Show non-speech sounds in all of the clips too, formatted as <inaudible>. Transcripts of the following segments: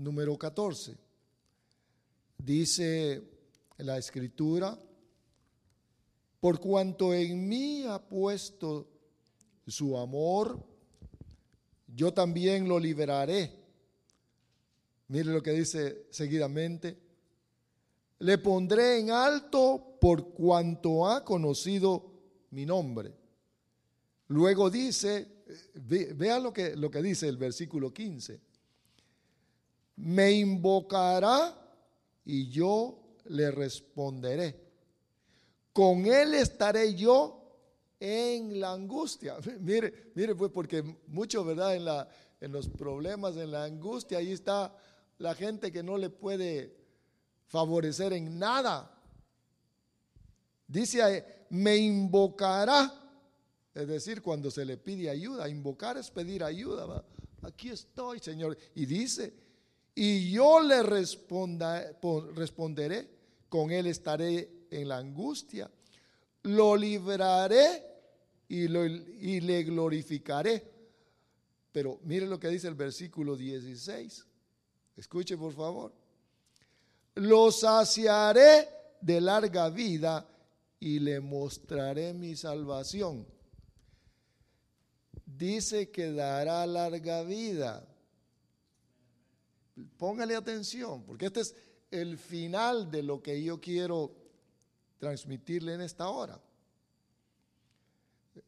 número 14. Dice la escritura, por cuanto en mí ha puesto su amor, yo también lo liberaré. Mire lo que dice seguidamente. Le pondré en alto por cuanto ha conocido mi nombre. Luego dice, vea lo que, lo que dice el versículo 15 me invocará y yo le responderé. Con él estaré yo en la angustia. <laughs> mire, mire, pues porque mucho, ¿verdad? En, la, en los problemas, en la angustia, ahí está la gente que no le puede favorecer en nada. Dice, me invocará, es decir, cuando se le pide ayuda, invocar es pedir ayuda. Aquí estoy, Señor. Y dice, y yo le responda, responderé, con él estaré en la angustia, lo libraré y, y le glorificaré. Pero mire lo que dice el versículo 16. Escuche por favor. Lo saciaré de larga vida y le mostraré mi salvación. Dice que dará larga vida. Póngale atención, porque este es el final de lo que yo quiero transmitirle en esta hora.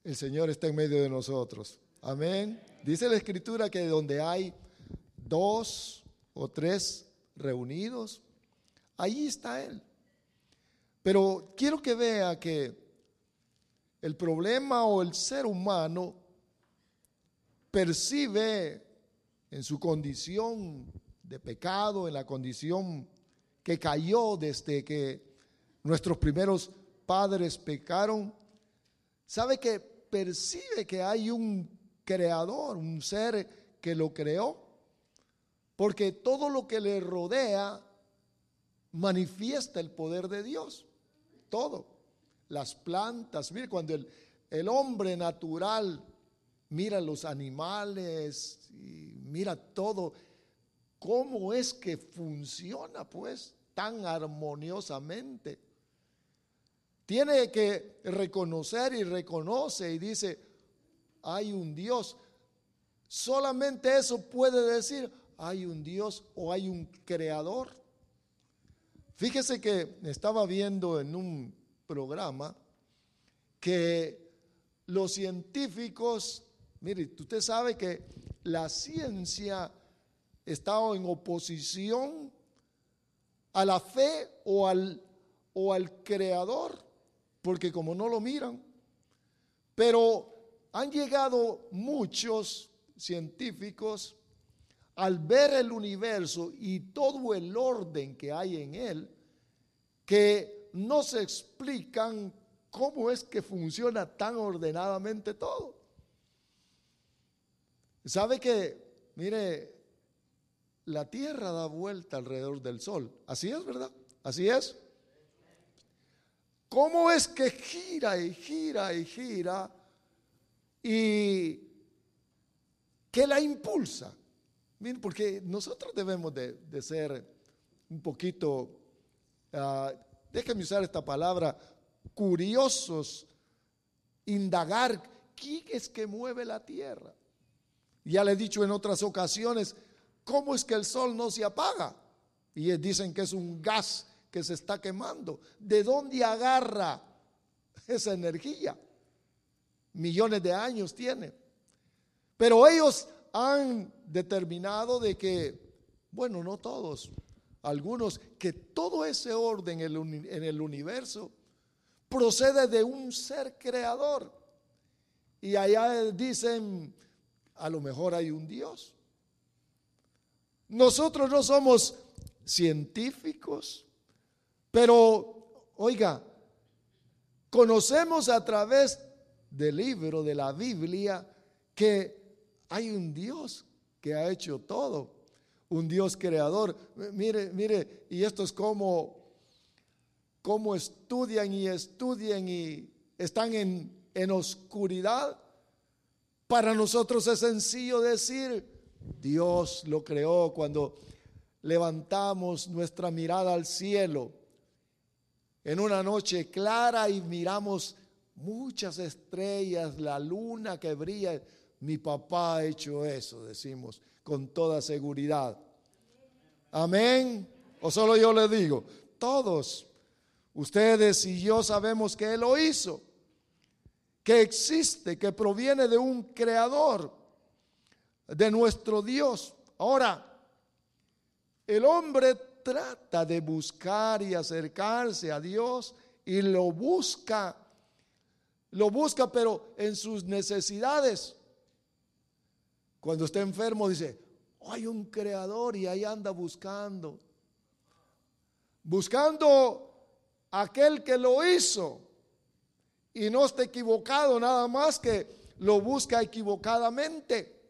El Señor está en medio de nosotros. Amén. Dice la escritura que donde hay dos o tres reunidos, ahí está Él. Pero quiero que vea que el problema o el ser humano percibe en su condición de pecado, en la condición que cayó desde que nuestros primeros padres pecaron, sabe que percibe que hay un creador, un ser que lo creó, porque todo lo que le rodea manifiesta el poder de Dios, todo. Las plantas, mire, cuando el, el hombre natural mira los animales y mira todo, ¿Cómo es que funciona pues tan armoniosamente? Tiene que reconocer y reconoce y dice, hay un Dios. Solamente eso puede decir, hay un Dios o hay un creador. Fíjese que estaba viendo en un programa que los científicos, mire, usted sabe que la ciencia estado en oposición a la fe o al, o al creador, porque como no lo miran, pero han llegado muchos científicos al ver el universo y todo el orden que hay en él, que no se explican cómo es que funciona tan ordenadamente todo. ¿Sabe que, mire, la Tierra da vuelta alrededor del Sol. Así es, ¿verdad? Así es. ¿Cómo es que gira y gira y gira y que la impulsa? Miren, porque nosotros debemos de, ser un poquito, uh, déjenme usar esta palabra, curiosos, indagar quién es que mueve la Tierra. Ya le he dicho en otras ocasiones, ¿cómo es que el sol no se apaga? Y dicen que es un gas que se está quemando. ¿De dónde agarra esa energía? Millones de años tiene. Pero ellos han determinado de que, bueno, no todos, algunos, que todo ese orden en el universo procede de un ser creador. Y allá dicen, a lo mejor hay un Dios. Nosotros no somos científicos, pero, oiga, conocemos a través del libro de la Biblia que hay un Dios que ha hecho todo, un Dios creador. Mire, mire, y esto es como, como estudian y estudian y están en, en oscuridad. Para nosotros es sencillo decir, Dios lo creó cuando levantamos nuestra mirada al cielo en una noche clara y miramos muchas estrellas, la luna que brilla. Mi papá ha hecho eso, decimos con toda seguridad. Amén. O solo yo le digo, todos, ustedes y yo sabemos que Él lo hizo, que existe, que proviene de un creador, de nuestro Dios. Ahora, el hombre trata de buscar y acercarse a Dios y lo busca, lo busca pero en sus necesidades. Cuando está enfermo dice, hay un creador y ahí anda buscando. Buscando aquel que lo hizo. Y no está equivocado, nada más que lo busca equivocadamente,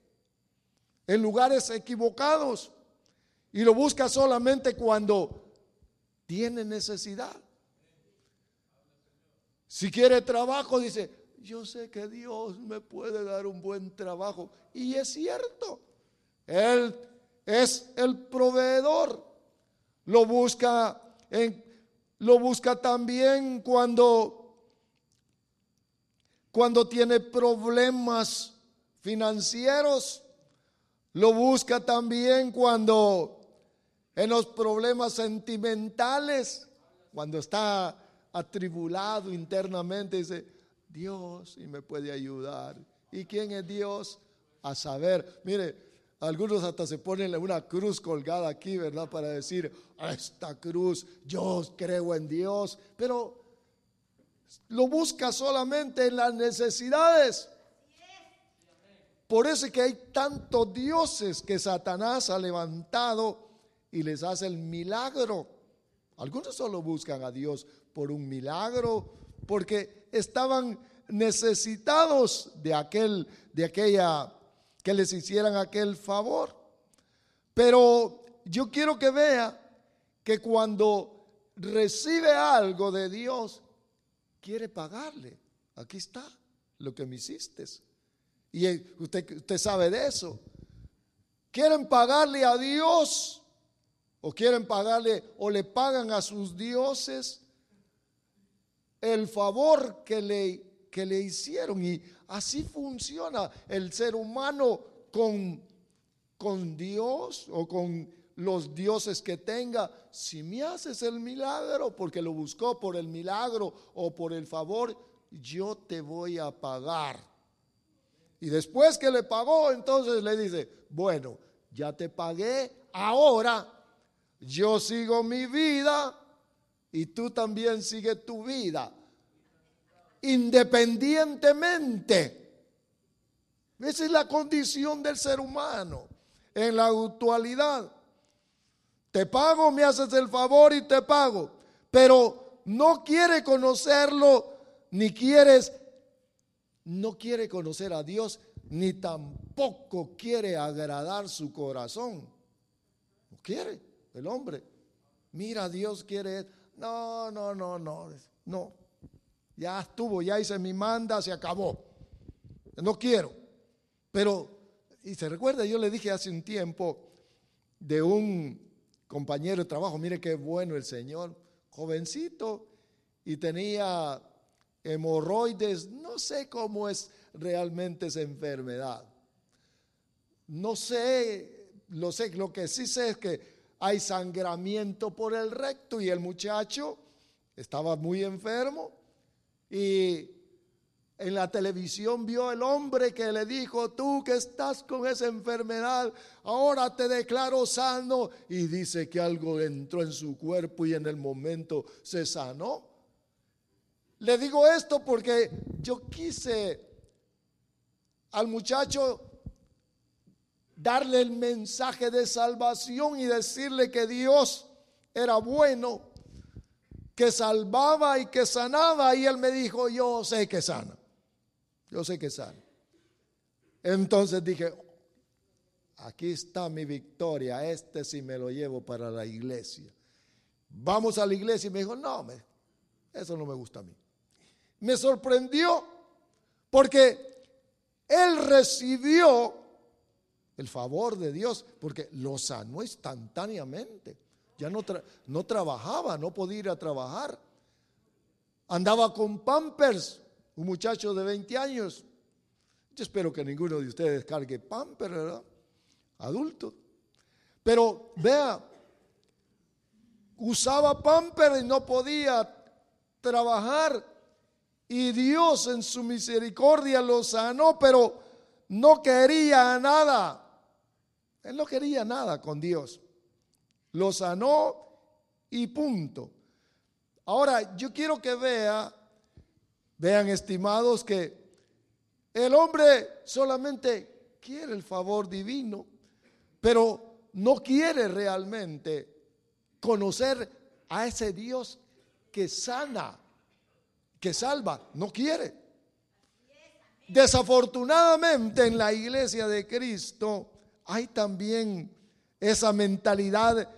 en lugares equivocados. Y lo busca solamente cuando tiene necesidad. Si quiere trabajo, dice, yo sé que Dios me puede dar un buen trabajo. Y es cierto, Él es el proveedor. Lo busca, en, lo busca también cuando, cuando tiene problemas financieros. Lo busca también cuando en los problemas sentimentales, cuando está atribulado internamente, dice, Dios y me puede ayudar. ¿Y quién es Dios? A saber, mire, algunos hasta se ponen una cruz colgada aquí, ¿verdad? Para decir, esta cruz, yo creo en Dios, pero lo busca solamente en las necesidades. Por eso es que hay tantos dioses que Satanás ha levantado y les hace el milagro. Algunos solo buscan a Dios por un milagro, porque estaban necesitados de aquel, de aquella, que les hicieran aquel favor. Pero yo quiero que vea que cuando recibe algo de Dios, quiere pagarle. Aquí está lo que me hiciste. Y usted, usted sabe de eso. Quieren pagarle a Dios o quieren pagarle o le pagan a sus dioses el favor que le, que le hicieron. Y así funciona el ser humano con, con Dios o con los dioses que tenga. Si me haces el milagro porque lo buscó por el milagro o por el favor, yo te voy a pagar. Y después que le pagó, entonces le dice, bueno, ya te pagué, ahora yo sigo mi vida y tú también sigues tu vida. Independientemente. Esa es la condición del ser humano en la actualidad. Te pago, me haces el favor y te pago. Pero no quiere conocerlo, ni quieres, no quiere conocer a Dios, ni tampoco quiere agradar su corazón. No quiere el hombre. Mira, Dios quiere. No, no, no, no. No. Ya estuvo, ya hice mi manda, se acabó. No quiero. Pero, y se recuerda, yo le dije hace un tiempo de un compañero de trabajo, mire qué bueno el Señor, jovencito, y tenía hemorroides, no sé cómo es realmente esa enfermedad. No sé, lo sé, lo que sí sé es que hay sangramiento por el recto y el muchacho estaba muy enfermo y en la televisión vio el hombre que le dijo, tú que estás con esa enfermedad, ahora te declaro sano. Y dice que algo entró en su cuerpo y en el momento se sanó. Le digo esto porque yo quise al muchacho darle el mensaje de salvación y decirle que Dios era bueno, que salvaba y que sanaba. Y él me dijo, yo sé que sana, yo sé que sana. Entonces dije, aquí está mi victoria, este sí me lo llevo para la iglesia. Vamos a la iglesia y me dijo, no, eso no me gusta a mí. Me sorprendió porque él recibió el favor de Dios, porque lo sanó instantáneamente. Ya no, no trabajaba, no podía ir a trabajar. Andaba con Pampers, un muchacho de 20 años. Yo espero que ninguno de ustedes cargue Pampers, ¿verdad? Adulto. Pero vea, usaba Pampers y no podía trabajar. Y Dios en su misericordia lo sanó, pero no quería nada. Él no quería nada con Dios. Lo sanó y punto. Ahora, yo quiero que vea, vean estimados, que el hombre solamente quiere el favor divino, pero no quiere realmente conocer a ese Dios que sana, que salva, no quiere. Desafortunadamente en la iglesia de Cristo hay también esa mentalidad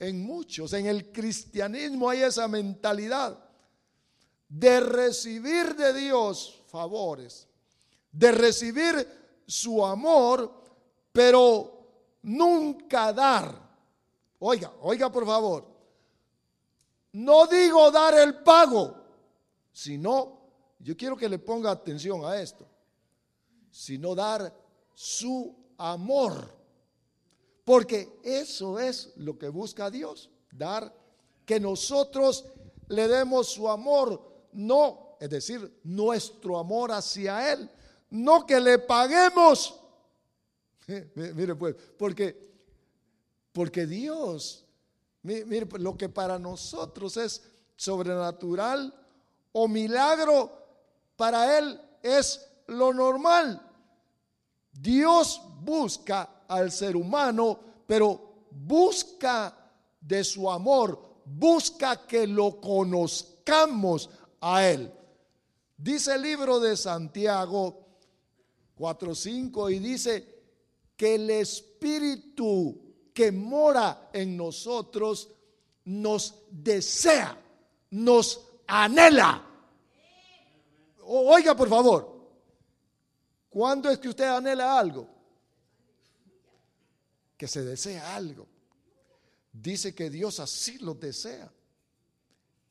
en muchos. En el cristianismo hay esa mentalidad de recibir de Dios favores, de recibir su amor, pero nunca dar. Oiga, oiga por favor. No digo dar el pago, sino, yo quiero que le ponga atención a esto, sino dar su amor. Porque eso es lo que busca Dios, dar que nosotros le demos su amor, no, es decir, nuestro amor hacia Él, no que le paguemos. <laughs> Mire pues, porque, porque Dios, mire, lo que para nosotros es sobrenatural o milagro, para Él es lo normal. Dios busca al ser humano, pero busca de su amor, busca que lo conozcamos a Él. Dice el libro de Santiago 4.5 y dice que el Espíritu que mora en nosotros nos desea, nos anhela. Oiga, por favor, ¿Cuándo es que usted anhela algo? Que se desea algo. Dice que Dios así lo desea.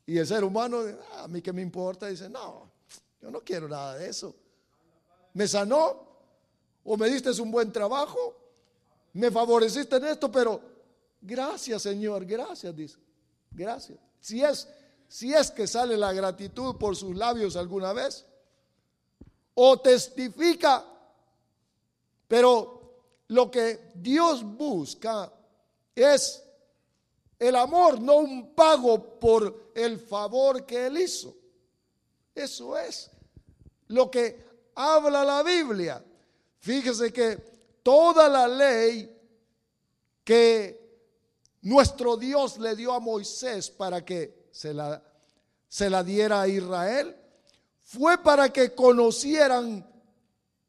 Y el ser humano, ah, a mí que me importa, dice, no, yo no quiero nada de eso. Me sanó o me diste un buen trabajo, me favoreciste en esto, pero gracias Señor, gracias, dice. Gracias. Si es, si es que sale la gratitud por sus labios alguna vez, o testifica. Pero lo que Dios busca es el amor, no un pago por el favor que Él hizo. Eso es lo que habla la Biblia. Fíjese que toda la ley que nuestro Dios le dio a Moisés para que se la, se la diera a Israel, fue para que conocieran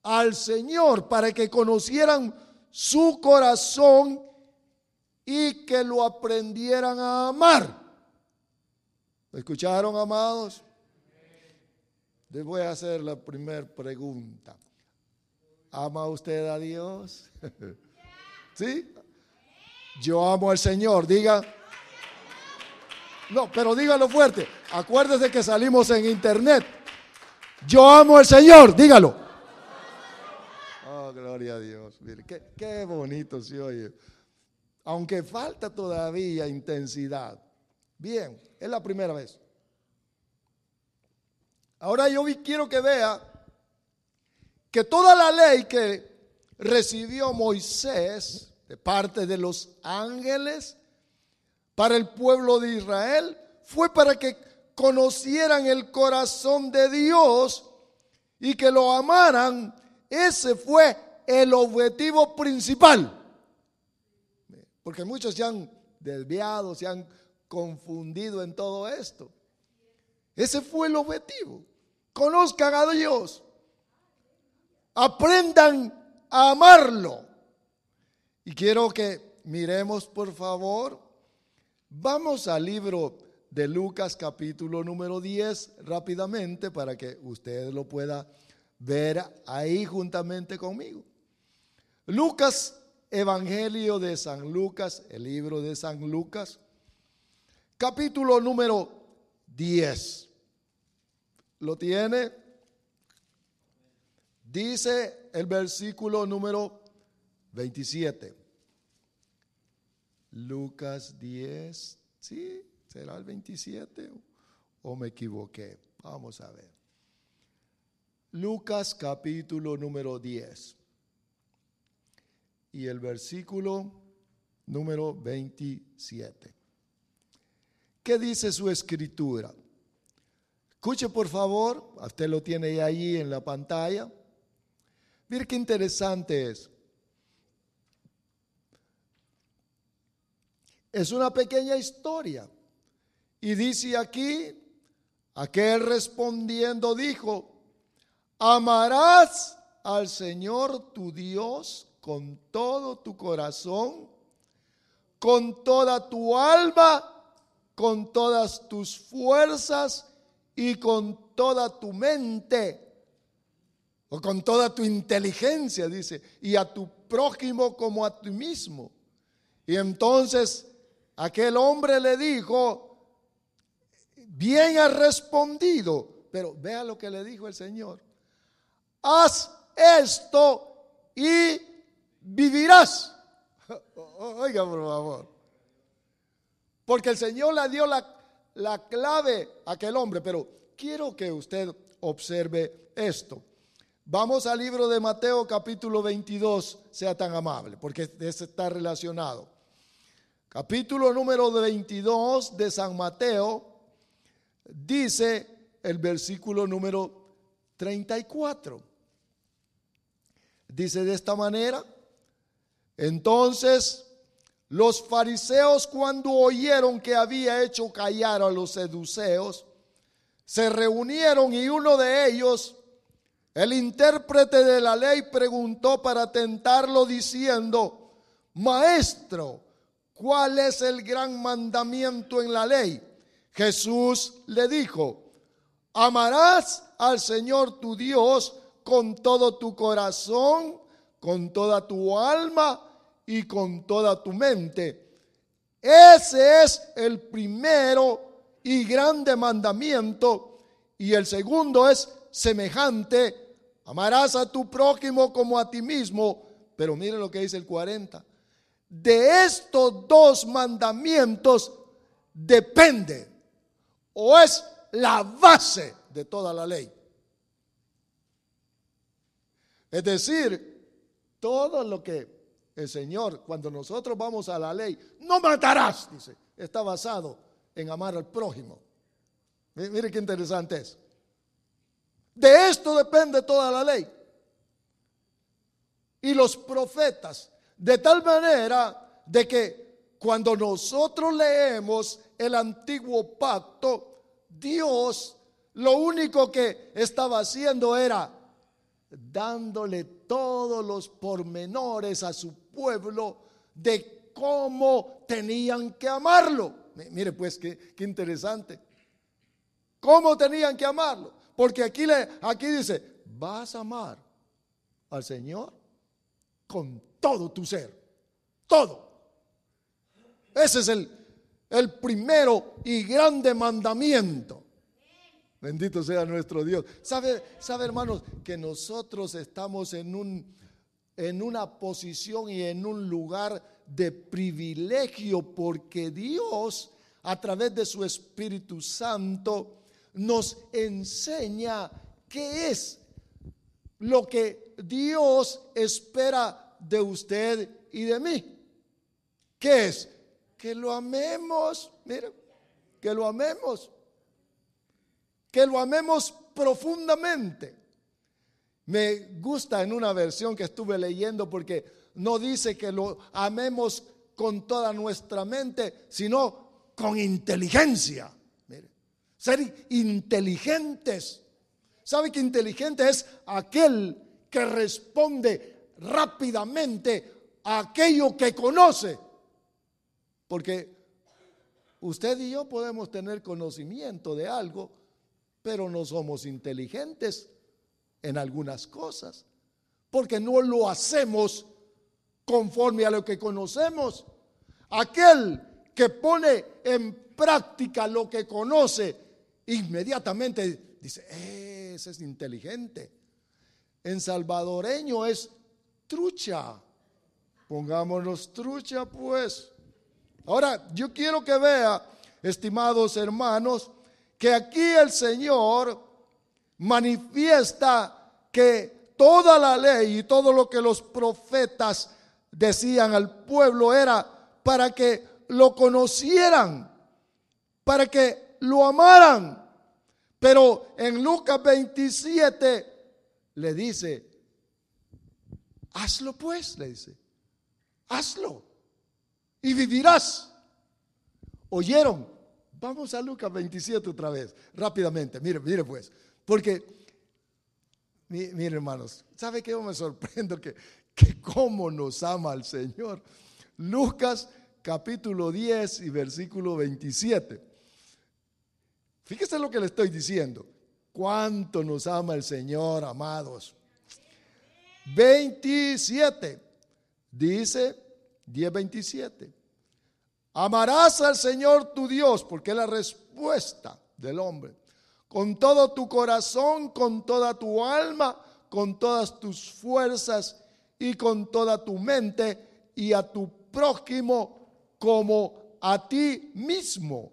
al Señor, para que conocieran su corazón y que lo aprendieran a amar. escucharon, amados? Les voy a hacer la primera pregunta. ¿Ama usted a Dios? <laughs> ¿Sí? Yo amo al Señor, diga. No, pero dígalo fuerte. Acuérdese que salimos en internet. Yo amo al Señor, dígalo. Oh, gloria a Dios. qué, bonito se oye. Aunque falta todavía intensidad. Bien, es la primera vez. Ahora yo quiero que vea que toda la ley que recibió Moisés de parte de los ángeles para el pueblo de Israel fue para que conocieran el corazón de Dios y que lo amaran, ese fue el objetivo principal. Porque muchos se han desviado, se han confundido en todo esto. Ese fue el objetivo. Conozcan a Dios. Aprendan a amarlo. Y quiero que miremos, por favor, vamos al libro de Lucas capítulo número 10 rápidamente para que usted lo pueda ver ahí juntamente conmigo. Lucas, Evangelio de San Lucas, el libro de San Lucas, capítulo número 10. ¿Lo tiene? Dice el versículo número 27. Lucas 10, ¿sí? ¿Será el 27 o me equivoqué? Vamos a ver. Lucas capítulo número 10 y el versículo número 27. ¿Qué dice su escritura? Escuche por favor, usted lo tiene ahí en la pantalla. Mire qué interesante es. Es una pequeña historia. Y dice aquí, aquel respondiendo dijo, amarás al Señor tu Dios con todo tu corazón, con toda tu alma, con todas tus fuerzas y con toda tu mente, o con toda tu inteligencia, dice, y a tu prójimo como a ti mismo. Y entonces aquel hombre le dijo, bien has respondido, pero vea lo que le dijo el Señor, haz esto y vivirás. <laughs> Oiga, por favor. Porque el Señor le dio la, la clave a aquel hombre, pero quiero que usted observe esto. Vamos al libro de Mateo capítulo 22, sea tan amable, porque ese está relacionado. Capítulo número 22 de San Mateo dice el versículo número 34. Dice de esta manera, entonces los fariseos cuando oyeron que había hecho callar a los seduceos, se reunieron y uno de ellos, el intérprete de la ley, preguntó para tentarlo diciendo, Maestro, ¿cuál es el gran mandamiento en la ley? Jesús le dijo, amarás al Señor tu Dios con todo tu corazón, con toda tu alma y con toda tu mente. Ese es el primero y grande mandamiento. Y el segundo es semejante. Amarás a tu prójimo como a ti mismo. Pero mire lo que dice el 40. De estos dos mandamientos depende o es la base de toda la ley. Es decir, todo lo que el Señor, cuando nosotros vamos a la ley, no matarás, dice, está basado en amar al prójimo. Mire qué interesante es. De esto depende toda la ley. Y los profetas, de tal manera de que cuando nosotros leemos el antiguo pacto, Dios lo único que estaba haciendo era dándole todos los pormenores a su pueblo de cómo tenían que amarlo. Mire pues qué, interesante. ¿Cómo tenían que amarlo? Porque aquí, le, aquí dice, vas a amar al Señor con todo tu ser. Todo. Ese es el, el primero y grande mandamiento. Bendito sea nuestro Dios. ¿Sabe, sabe hermanos que nosotros estamos en, un, en una posición y en un lugar de privilegio porque Dios a través de su Espíritu Santo nos enseña qué es lo que Dios espera de usted y de mí. ¿Qué es? Que lo amemos, mire, que lo amemos que lo amemos profundamente. Me gusta en una versión que estuve leyendo porque no dice que lo amemos con toda nuestra mente, sino con inteligencia. Mire, ser inteligentes. ¿Sabe que inteligente es aquel que responde rápidamente a aquello que conoce? Porque usted y yo podemos tener conocimiento de algo, pero no somos inteligentes en algunas cosas, porque no lo hacemos conforme a lo que conocemos. Aquel que pone en práctica lo que conoce, inmediatamente dice, ese es inteligente. En salvadoreño es trucha. Pongámonos trucha pues. Ahora, yo quiero que vea, estimados hermanos, que aquí el Señor manifiesta que toda la ley y todo lo que los profetas decían al pueblo era para que lo conocieran, para que lo amaran. Pero en Lucas 27 le dice, hazlo pues, le dice, hazlo y vivirás. ¿Oyeron? Vamos a Lucas 27 otra vez, rápidamente. Mire, mire pues, porque, mire hermanos, ¿sabe qué? Yo me sorprendo que, que cómo nos ama el Señor. Lucas capítulo 10 y versículo 27. Fíjese lo que le estoy diciendo. Cuánto nos ama el Señor, amados. 27. Dice 10:27. Amarás al Señor tu Dios, porque es la respuesta del hombre. Con todo tu corazón, con toda tu alma, con todas tus fuerzas y con toda tu mente y a tu prójimo como a ti mismo.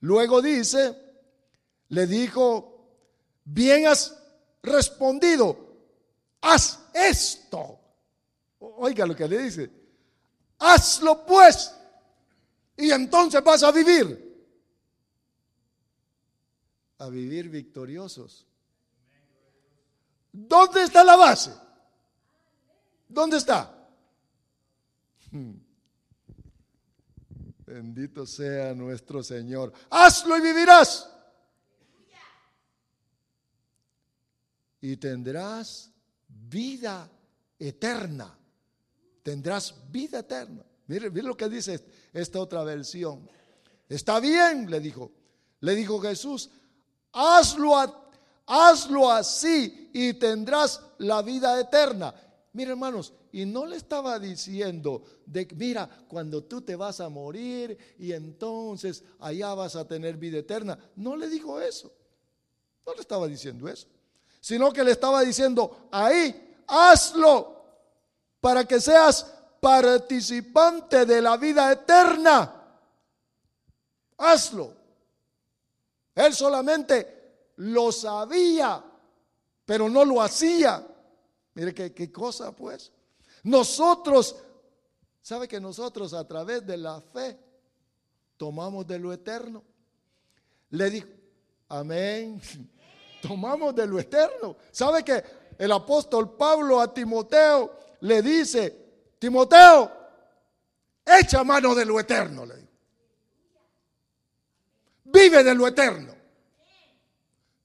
Luego dice, le dijo, bien has respondido, haz esto. Oiga lo que le dice, hazlo pues y entonces vas a vivir. A vivir victoriosos. ¿Dónde está la base? ¿Dónde está? Hmm. Bendito sea nuestro Señor. Hazlo y vivirás. Y tendrás vida eterna. Tendrás vida eterna. Mire, mire lo que dice esta otra versión. Está bien, le dijo. Le dijo Jesús, hazlo, hazlo así y tendrás la vida eterna. Mire, hermanos, y no le estaba diciendo de mira, cuando tú te vas a morir y entonces allá vas a tener vida eterna. No le dijo eso. No le estaba diciendo eso. Sino que le estaba diciendo, ahí, hazlo para que seas participante de la vida eterna. Hazlo. Él solamente lo sabía, pero no lo hacía. Mire qué, qué cosa pues. Nosotros, ¿sabe que nosotros a través de la fe tomamos de lo eterno? Le dijo, amén. Tomamos de lo eterno. ¿Sabe que el apóstol Pablo a Timoteo le dice, Timoteo, echa mano de lo eterno. Vive de lo eterno.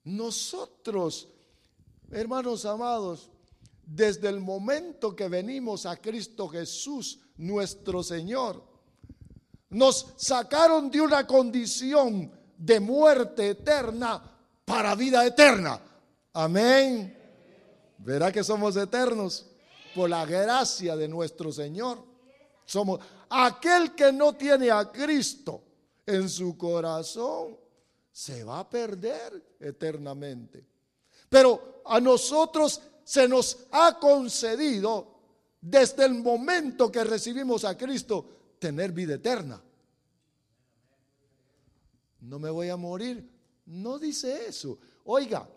Nosotros, hermanos amados, desde el momento que venimos a Cristo Jesús, nuestro Señor, nos sacaron de una condición de muerte eterna para vida eterna. Amén. Verá que somos eternos por la gracia de nuestro Señor. Somos aquel que no tiene a Cristo en su corazón, se va a perder eternamente. Pero a nosotros se nos ha concedido desde el momento que recibimos a Cristo tener vida eterna. No me voy a morir. No dice eso. Oiga,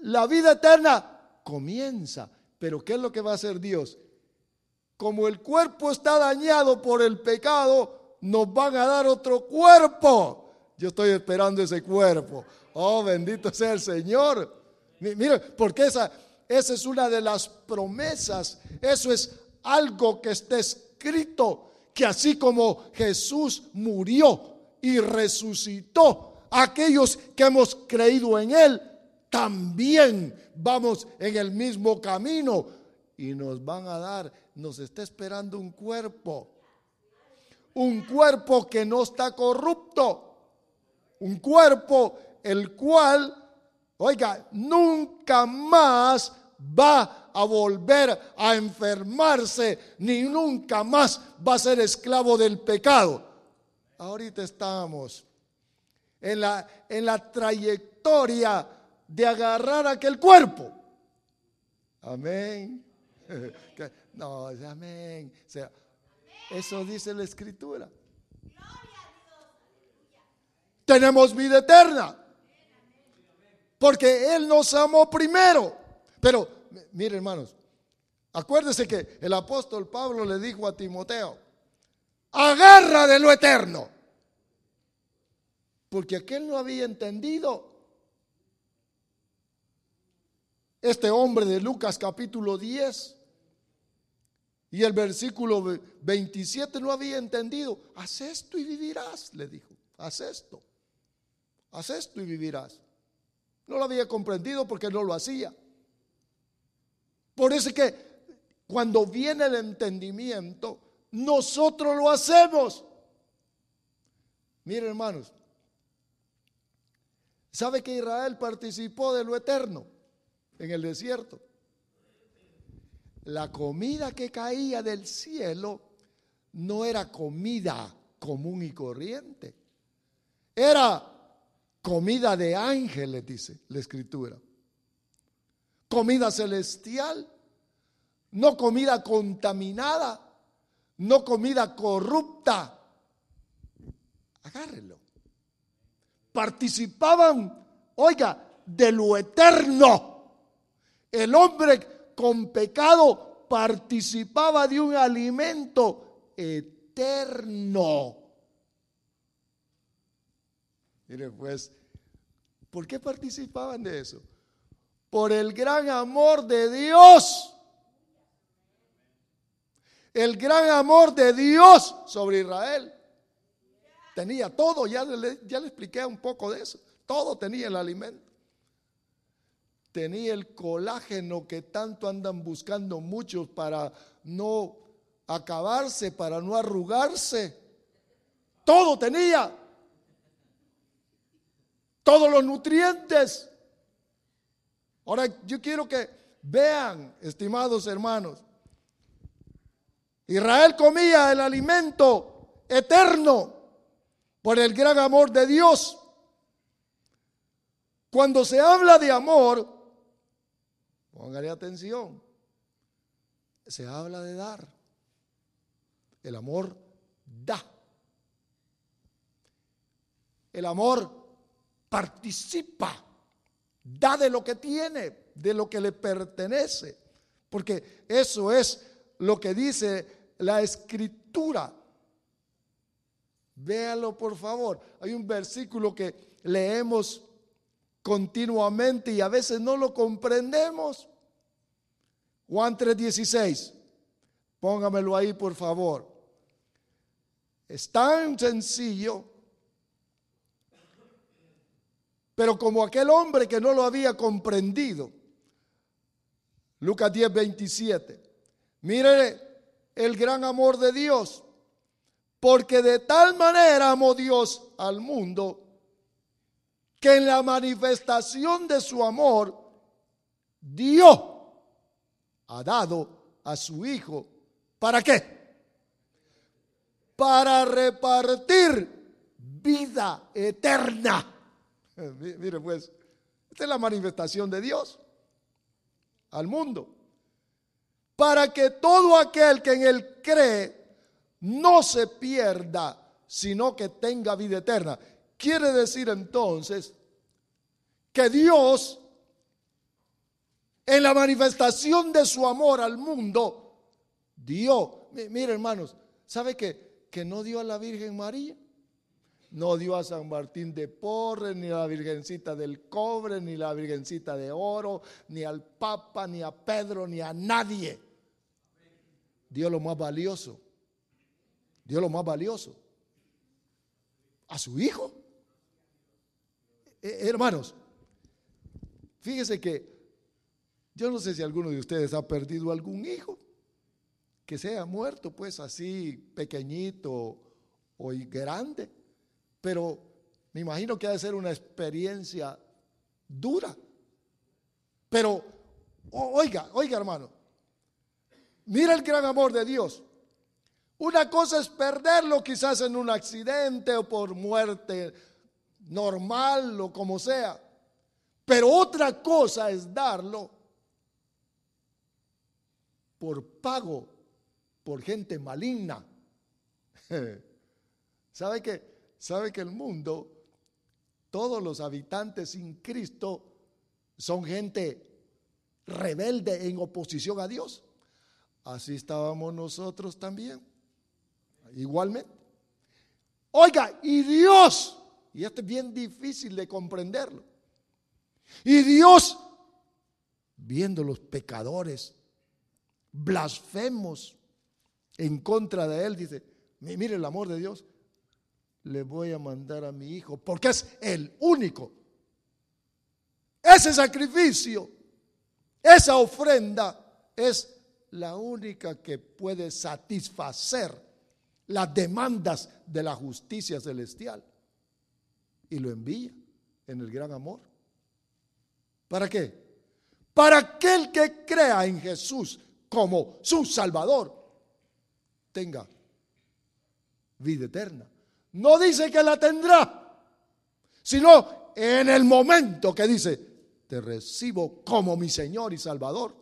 la vida eterna comienza pero ¿qué es lo que va a hacer Dios? Como el cuerpo está dañado por el pecado, nos van a dar otro cuerpo. Yo estoy esperando ese cuerpo. Oh, bendito sea el Señor. Mire, porque esa, esa es una de las promesas. Eso es algo que está escrito, que así como Jesús murió y resucitó, aquellos que hemos creído en Él, también vamos en el mismo camino. Y nos van a dar, nos está esperando un cuerpo, un cuerpo que no está corrupto, un cuerpo el cual, oiga, nunca más va a volver a enfermarse, ni nunca más va a ser esclavo del pecado. Ahorita estamos en la, en la trayectoria de agarrar aquel cuerpo. Amén. <laughs> No, amén. eso dice la escritura. Tenemos vida eterna. Porque Él nos amó primero. Pero, mire hermanos, acuérdese que el apóstol Pablo le dijo a Timoteo, agarra de lo eterno. Porque aquel no había entendido. Este hombre de Lucas capítulo 10 y el versículo 27 no había entendido. Haz esto y vivirás, le dijo. Haz esto. Haz esto y vivirás. No lo había comprendido porque no lo hacía. Por eso es que cuando viene el entendimiento, nosotros lo hacemos. Miren hermanos, ¿sabe que Israel participó de lo eterno en el desierto? La comida que caía del cielo no era comida común y corriente. Era comida de ángeles, dice la escritura. Comida celestial, no comida contaminada no comida corrupta. Agárrenlo. Participaban, oiga, de lo eterno. El hombre con pecado participaba de un alimento eterno. Mire pues, ¿por qué participaban de eso? Por el gran amor de Dios el gran amor de Dios sobre Israel. Tenía todo, ya le, ya le expliqué un poco de eso. Todo tenía el alimento. Tenía el colágeno que tanto andan buscando muchos para no acabarse, para no arrugarse. Todo tenía. Todos los nutrientes. Ahora yo quiero que vean, estimados hermanos, Israel comía el alimento eterno por el gran amor de Dios. Cuando se habla de amor, póngale atención, se habla de dar. El amor da. El amor participa, da de lo que tiene, de lo que le pertenece, porque eso es lo que dice la escritura. Véalo por favor. Hay un versículo que leemos continuamente y a veces no lo comprendemos. Juan 3:16. Póngamelo ahí por favor. Es tan sencillo. Pero como aquel hombre que no lo había comprendido. Lucas 10, 27. Mire el gran amor de Dios. Porque de tal manera amó Dios al mundo que en la manifestación de su amor dio, ha dado a su Hijo. ¿Para qué? Para repartir vida eterna. <laughs> Mire pues, esta es la manifestación de Dios al mundo para que todo aquel que en él cree no se pierda, sino que tenga vida eterna. Quiere decir entonces que Dios, en la manifestación de su amor al mundo, dio, mire hermanos, ¿sabe que, que no dio a la Virgen María? No dio a San Martín de Porres, ni a la Virgencita del Cobre, ni a la Virgencita de Oro, ni al Papa, ni a Pedro, ni a nadie. Dio lo más valioso. Dio lo más valioso. A su hijo. Eh, hermanos, fíjese que yo no sé si alguno de ustedes ha perdido algún hijo que sea muerto, pues así pequeñito o grande, pero me imagino que ha de ser una experiencia dura. Pero, oiga, oiga hermano, mira el gran amor de Dios. Una cosa es perderlo quizás en un accidente o por muerte normal o como sea, pero otra cosa es darlo por pago por gente maligna. <laughs> ¿Sabe que que el mundo todos los habitantes sin Cristo son gente rebelde en oposición a Dios? Así estábamos nosotros también. Igualmente. Oiga, y Dios, y esto es bien difícil de comprenderlo. Y Dios, viendo los pecadores, blasfemos en contra de él, dice, mire el amor de Dios, le voy a mandar a mi hijo, porque es el único. Ese sacrificio, esa ofrenda es la única que puede satisfacer las demandas de la justicia celestial. Y lo envía en el gran amor. ¿Para qué? Para aquel que crea en Jesús como su Salvador, tenga vida eterna. No dice que la tendrá, sino en el momento que dice, te recibo como mi Señor y Salvador.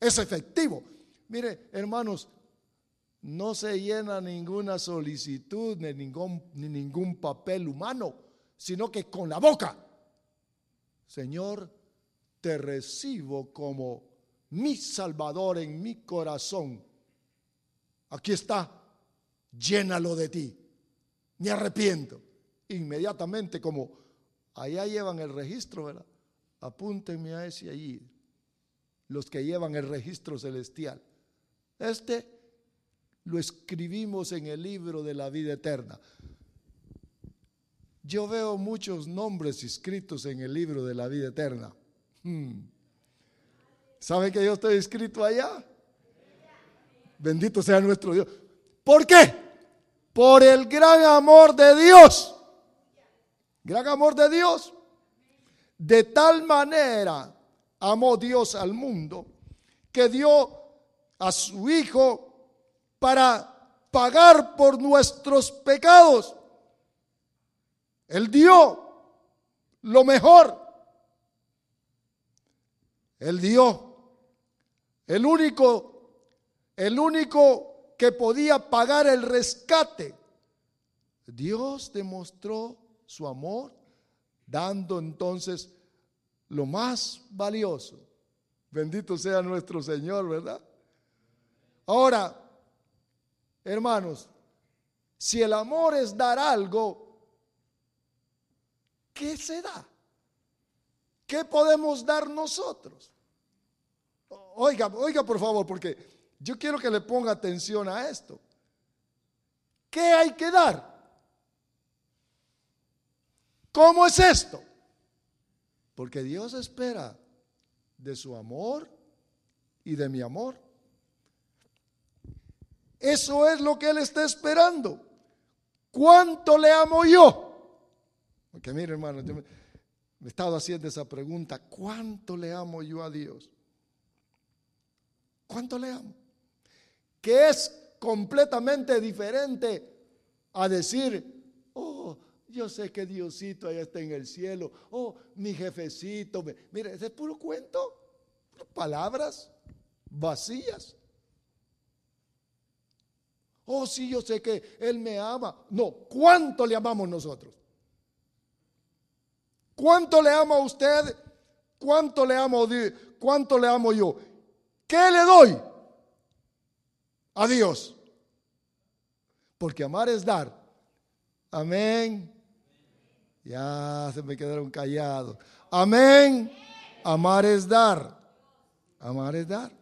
Es efectivo. Mire, hermanos, no se llena ninguna solicitud ni ningún, ni ningún papel humano, sino que con la boca, Señor, te recibo como mi Salvador en mi corazón. Aquí está, llénalo de ti. Me arrepiento. Inmediatamente, como allá llevan el registro, ¿verdad? Apúntenme a ese allí, los que llevan el registro celestial. Este lo escribimos en el libro de la vida eterna. Yo veo muchos nombres escritos en el libro de la vida eterna. Hmm. ¿Sabe que yo estoy escrito allá? Bendito sea nuestro Dios. ¿Por qué? Por el gran amor de Dios. Gran amor de Dios. De tal manera amó Dios al mundo que dio a su Hijo para pagar por nuestros pecados. Él dio lo mejor. Él dio el único, el único que podía pagar el rescate. Dios demostró su amor dando entonces lo más valioso. Bendito sea nuestro Señor, ¿verdad? Ahora, Hermanos, si el amor es dar algo, ¿qué se da? ¿Qué podemos dar nosotros? Oiga, oiga por favor, porque yo quiero que le ponga atención a esto. ¿Qué hay que dar? ¿Cómo es esto? Porque Dios espera de su amor y de mi amor eso es lo que Él está esperando. ¿Cuánto le amo yo? Porque mire hermano, yo me, he estado haciendo esa pregunta. ¿Cuánto le amo yo a Dios? ¿Cuánto le amo? Que es completamente diferente a decir, oh, yo sé que Diosito allá está en el cielo, oh, mi jefecito. Mire, ese es puro cuento, palabras vacías. Oh, sí, yo sé que Él me ama. No, ¿cuánto le amamos nosotros? ¿Cuánto le amo a usted? ¿Cuánto le amo, cuánto le amo yo? ¿Qué le doy a Dios? Porque amar es dar. Amén. Ya se me quedaron callados. Amén. Amar es dar. Amar es dar.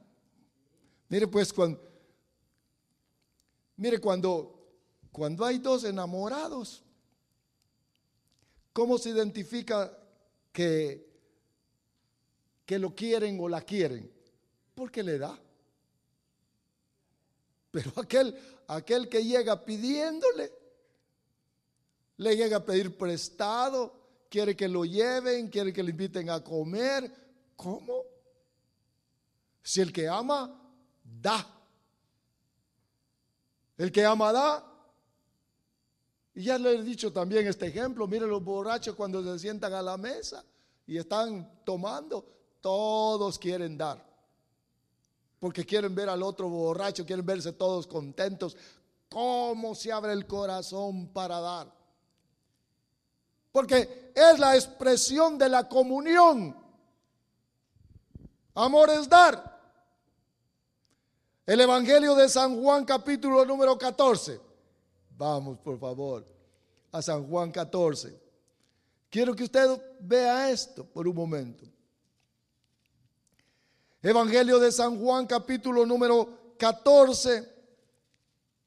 Mire pues cuando Mire cuando cuando hay dos enamorados ¿cómo se identifica que que lo quieren o la quieren? Porque le da. Pero aquel aquel que llega pidiéndole le llega a pedir prestado, quiere que lo lleven, quiere que le inviten a comer. ¿Cómo? Si el que ama, da. El que ama, da. Y ya le he dicho también este ejemplo. Miren los borrachos cuando se sientan a la mesa y están tomando, todos quieren dar. Porque quieren ver al otro borracho, quieren verse todos contentos. ¿Cómo se abre el corazón para dar? Porque es la expresión de la comunión. Amor es dar. El Evangelio de San Juan capítulo número 14. Vamos, por favor, a San Juan 14. Quiero que usted vea esto por un momento. Evangelio de San Juan capítulo número 14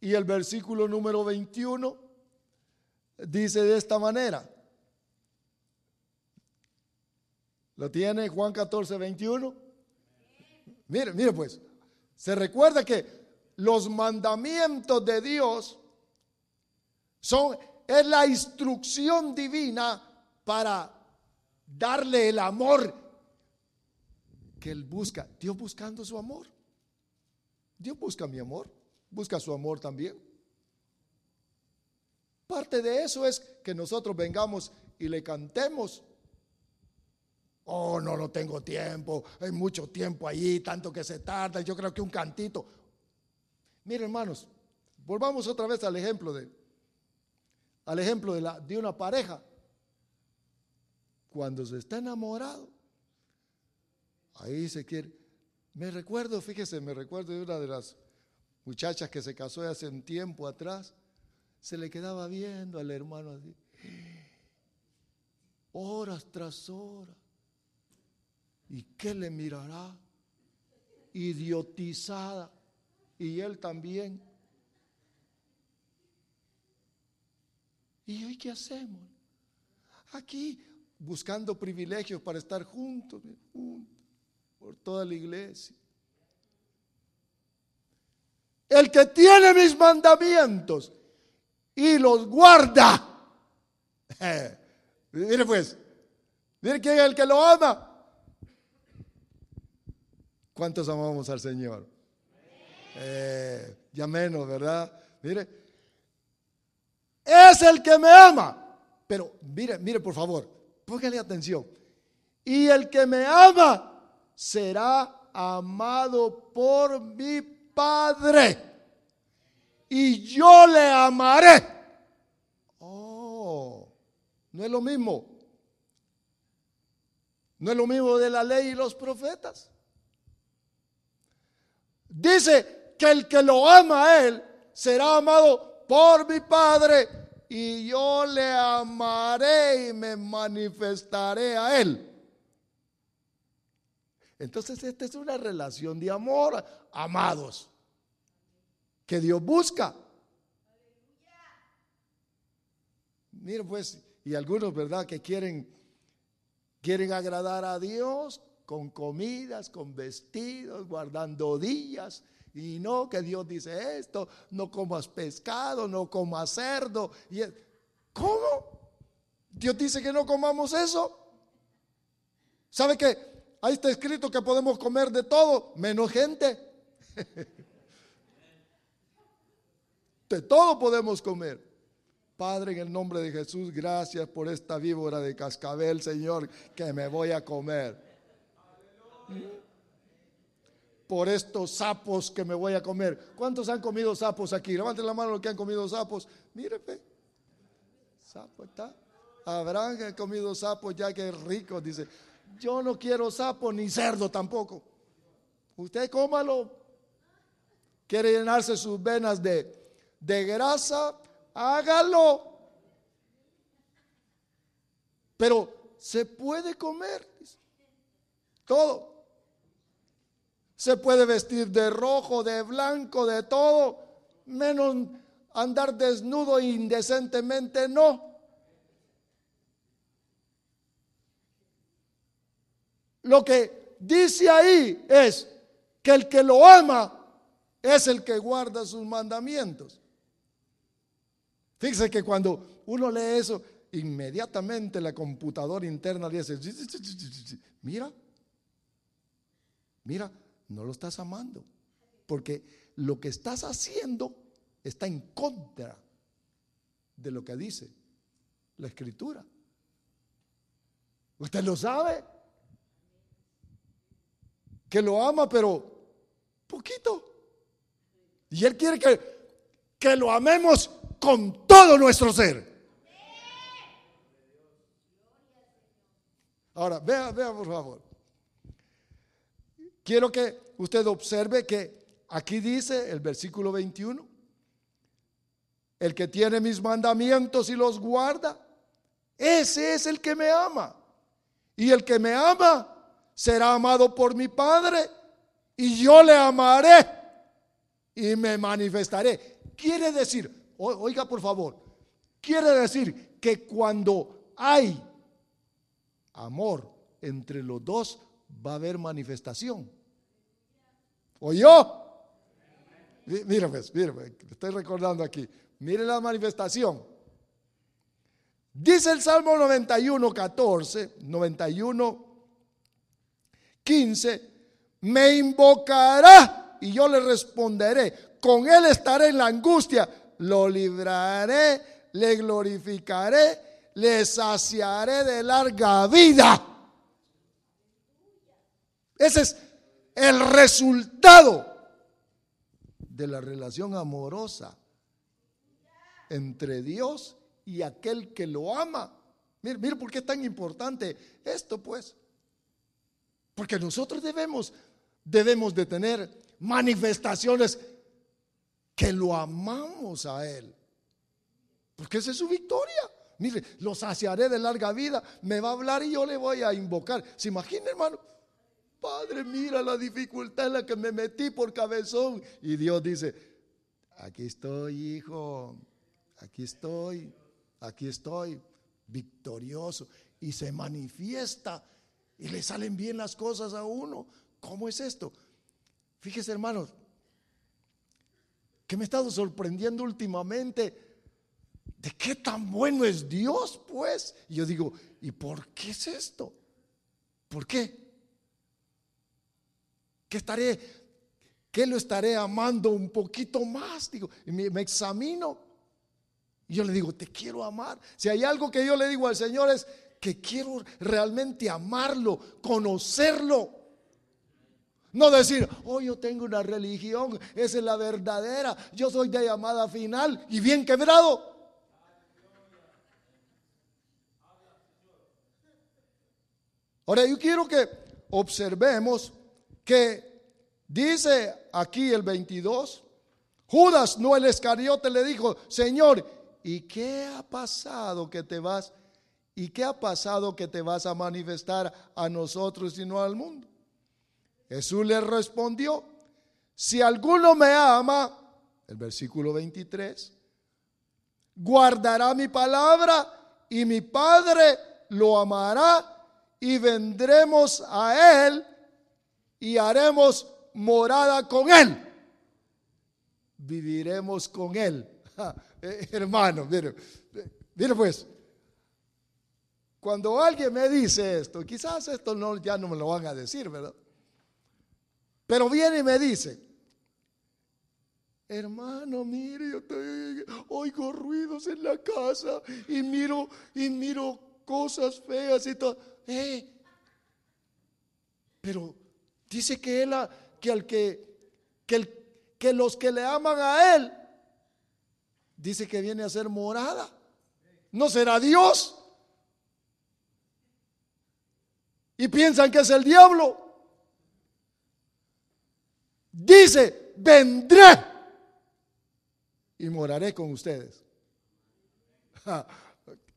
y el versículo número 21 dice de esta manera. ¿Lo tiene Juan 14, 21? Mire, mire pues, se recuerda que los mandamientos de Dios son, es la instrucción divina para darle el amor que Él busca. Dios buscando su amor. Dios busca mi amor, busca su amor también. Parte de eso es que nosotros vengamos y le cantemos Oh, no, no tengo tiempo, hay mucho tiempo allí, tanto que se tarda, yo creo que un cantito. Miren, hermanos, volvamos otra vez al ejemplo de al ejemplo de, la, de una pareja. Cuando se está enamorado, ahí se quiere. Me recuerdo, fíjese, me recuerdo de una de las muchachas que se casó hace un tiempo atrás, se le quedaba viendo al hermano así, horas tras horas. ¿Y qué le mirará? Idiotizada. Y él también. ¿Y hoy qué hacemos? Aquí buscando privilegios para estar juntos, juntos por toda la iglesia. El que tiene mis mandamientos y los guarda. <laughs> mire pues, mire quién es el que lo ama. ¿Cuántos amamos al Señor? Eh, ya menos, ¿verdad? Mire, es el que me ama. Pero mire, mire por favor, póngale atención. Y el que me ama será amado por mi Padre. Y yo le amaré. Oh, no es lo mismo. No es lo mismo de la ley y los profetas. Dice que el que lo ama a Él será amado por mi Padre y yo le amaré y me manifestaré a Él. Entonces esta es una relación de amor, amados, que Dios busca. Mire pues, y algunos, ¿verdad?, que quieren, quieren agradar a Dios, con comidas, con vestidos, guardando días. Y no, que Dios dice esto, no comas pescado, no comas cerdo. Y ¿Cómo? Dios dice que no comamos eso. ¿Sabe que Ahí está escrito que podemos comer de todo, menos gente. <laughs> De todo podemos comer. Padre, en el nombre de Jesús, gracias por esta víbora de cascabel, Señor, que me voy a comer por estos sapos que me voy a comer. ¿Cuántos han comido sapos aquí? Levanten la mano los que han comido sapos. Mire, sapo está. Abraham ha comido sapos ya que es rico. Dice, yo no quiero sapo ni cerdo tampoco. Usted cómalo. Quiere llenarse sus venas de, de grasa, hágalo. pero se puede comer. Todo. Se puede vestir de rojo, de blanco, de todo, menos andar desnudo indecentemente, no. Lo que dice ahí es que el que lo ama es el que guarda sus mandamientos. Fíjese que cuando uno lee eso, inmediatamente la computadora interna dice, mira, mira, no lo estás amando, porque lo que estás haciendo está en contra de lo que dice la escritura. Usted lo sabe, que lo ama, pero poquito. Y Él quiere que, que lo amemos con todo nuestro ser. Ahora, vea, vea por favor. Quiero que usted observe que aquí dice el versículo 21, el que tiene mis mandamientos y los guarda, ese es el que me ama. Y el que me ama será amado por mi Padre y yo le amaré y me manifestaré. Quiere decir, oiga por favor, quiere decir que cuando hay amor entre los dos va a haber manifestación. ¿Oyó? Mira pues, mira, pues, estoy recordando aquí. Mire la manifestación. Dice el Salmo 91, 14, 91, 15, me invocará y yo le responderé. Con él estaré en la angustia, lo libraré, le glorificaré, le saciaré de larga vida. Ese es el resultado de la relación amorosa entre Dios y aquel que lo ama. Mira, mira por qué es tan importante esto, pues. Porque nosotros debemos, debemos de tener manifestaciones que lo amamos a Él. Porque esa es su victoria. Mire, lo saciaré de larga vida, me va a hablar y yo le voy a invocar. ¿Se imagina, hermano? Padre, mira la dificultad en la que me metí por cabezón. Y Dios dice, aquí estoy, hijo, aquí estoy, aquí estoy, victorioso. Y se manifiesta y le salen bien las cosas a uno. ¿Cómo es esto? Fíjese, hermanos, que me he estado sorprendiendo últimamente de qué tan bueno es Dios, pues. Y yo digo, ¿y por qué es esto? ¿Por qué? ¿Qué estaré, qué lo estaré amando un poquito más? Digo, y me, me examino. Y yo le digo, te quiero amar. Si hay algo que yo le digo al Señor es, que quiero realmente amarlo, conocerlo. No decir, oh, yo tengo una religión, esa es la verdadera, yo soy de llamada final y bien quebrado. Ahora yo quiero que observemos que dice aquí el 22, Judas, no el escariote, le dijo, Señor, ¿y qué ha pasado que te vas? ¿Y qué ha pasado que te vas a manifestar a nosotros y no al mundo? Jesús le respondió, si alguno me ama, el versículo 23, guardará mi palabra y mi Padre lo amará y vendremos a él y haremos morada con él. Viviremos con él. <laughs> Eh, hermano, mire, mire pues, cuando alguien me dice esto, quizás esto no, ya no me lo van a decir, ¿verdad? Pero viene y me dice, hermano, mire, yo oigo ruidos en la casa y miro y miro cosas feas y todo. Eh, pero dice que él, que al que, que, el, que los que le aman a él, dice que viene a ser morada. ¿No será Dios? y piensan que es el diablo. Dice, vendré y moraré con ustedes.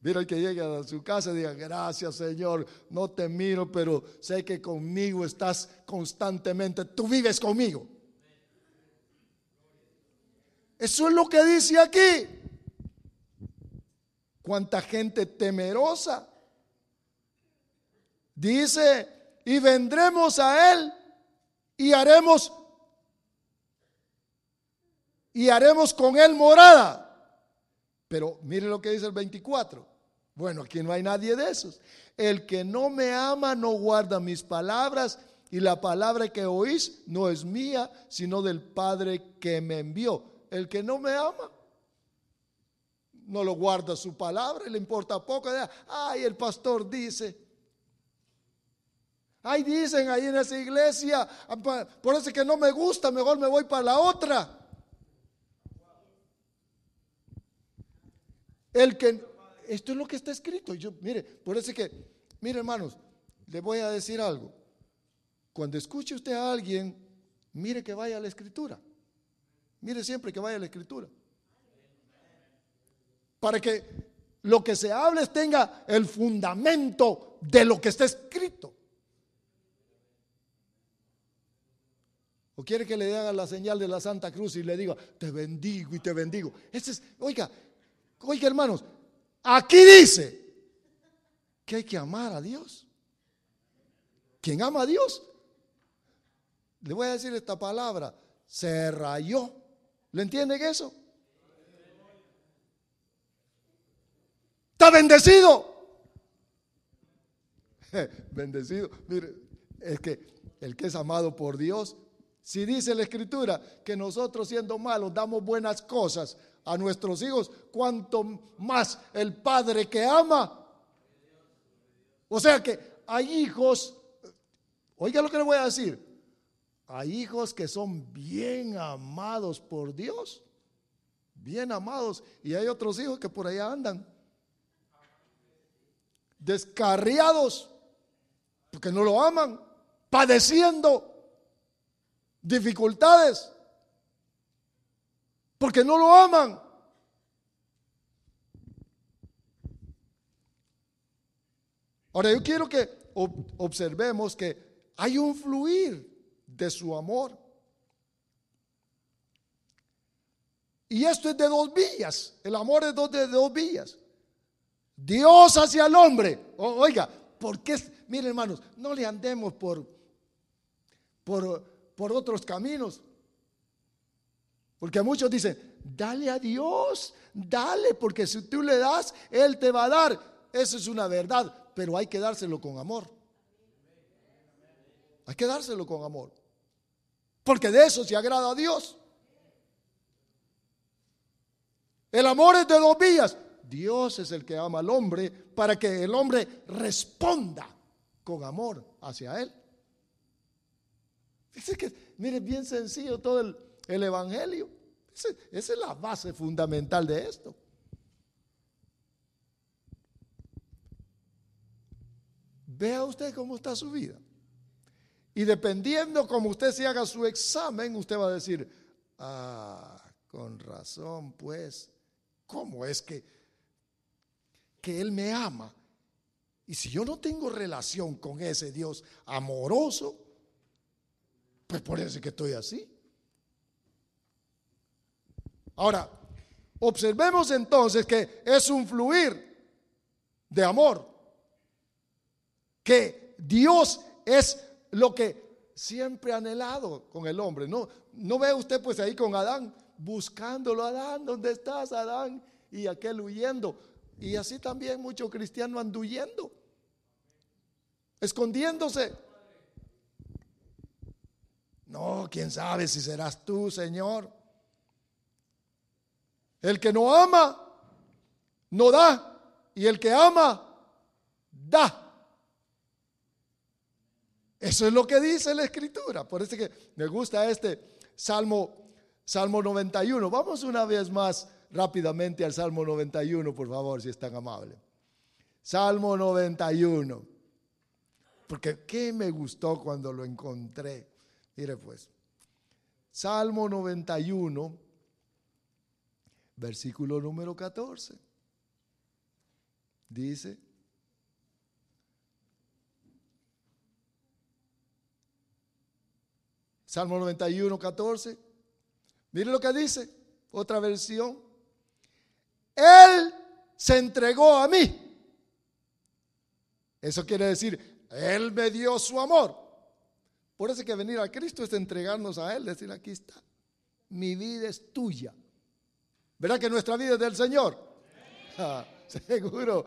Mira el que llegue a su casa y diga, gracias Señor, no te miro, pero sé que conmigo estás constantemente, tú vives conmigo. Eso es lo que dice aquí. Cuánta gente temerosa. Dice, y vendremos a Él y haremos y haremos con Él morada. Pero mire lo que dice el 24. Bueno, aquí no hay nadie de esos. El que no me ama no guarda mis palabras y la palabra que oís no es mía, sino del Padre que me envió. El que no me ama no lo guarda su palabra, le importa poco. Ay, el pastor dice. Ay, dicen ahí en esa iglesia, por eso que no me gusta, mejor me voy para la otra. El que esto es lo que está escrito. Yo, mire, por eso que, mire hermanos, le voy a decir algo. Cuando escuche usted a alguien, mire que vaya a la escritura. Mire siempre que vaya a la escritura. Para que lo que se hable tenga el fundamento de lo que está escrito. ¿O quiere que le haga la señal de la Santa Cruz y le diga, te bendigo y te bendigo? Ese es, oiga, oiga hermanos, Aquí dice que hay que amar a Dios. Quien ama a Dios, le voy a decir esta palabra, se rayó. ¿Le entienden eso? Está bendecido. <laughs> bendecido. Mire, es que el que es amado por Dios, si dice la escritura que nosotros siendo malos damos buenas cosas a nuestros hijos, cuanto más el padre que ama. O sea que hay hijos, oiga lo que le voy a decir, hay hijos que son bien amados por Dios, bien amados, y hay otros hijos que por allá andan descarriados, porque no lo aman, padeciendo dificultades porque no lo aman. Ahora yo quiero que observemos que hay un fluir de su amor. Y esto es de dos vías. El amor es de dos vías. Dios hacia el hombre. oiga, porque, miren hermanos, no le andemos por, por, por otros caminos. Porque muchos dicen, dale a Dios, dale, porque si tú le das, Él te va a dar. Eso es una verdad, pero hay que dárselo con amor. Hay que dárselo con amor. Porque de eso se agrada a Dios. El amor es de dos vías. Dios es el que ama al hombre para que el hombre responda con amor hacia él. Fíjense que, mire, bien sencillo todo el, el Evangelio. esa es la base fundamental de esto. Vea usted cómo está su vida. Y dependiendo cómo usted se haga su examen, usted va a decir, ah, con razón, pues, ¿cómo es que, que Él me ama? Y si yo no tengo relación con ese Dios amoroso, pues por eso es que estoy así. Ahora, observemos entonces que es un fluir de amor, que Dios es lo que siempre ha anhelado con el hombre. No, no ve usted pues ahí con Adán, buscándolo, Adán, ¿dónde estás, Adán? Y aquel huyendo. Y así también muchos cristianos andan huyendo, escondiéndose. No, quién sabe si serás tú, Señor. El que no ama, no da. Y el que ama, da. Eso es lo que dice la escritura. Por eso que me gusta este Salmo, Salmo 91. Vamos una vez más rápidamente al Salmo 91, por favor, si es tan amable. Salmo 91. Porque qué me gustó cuando lo encontré. Mire pues. Salmo 91 versículo número 14. dice, Salmo 91, 14. Mire lo que dice, otra versión. Él se entregó a mí. Eso quiere decir, Él me dio su amor. Por eso que venir a Cristo es entregarnos a Él, decir, aquí está, mi vida es tuya. ¿Verdad que nuestra vida es del Señor? <laughs> <laughs> Seguro.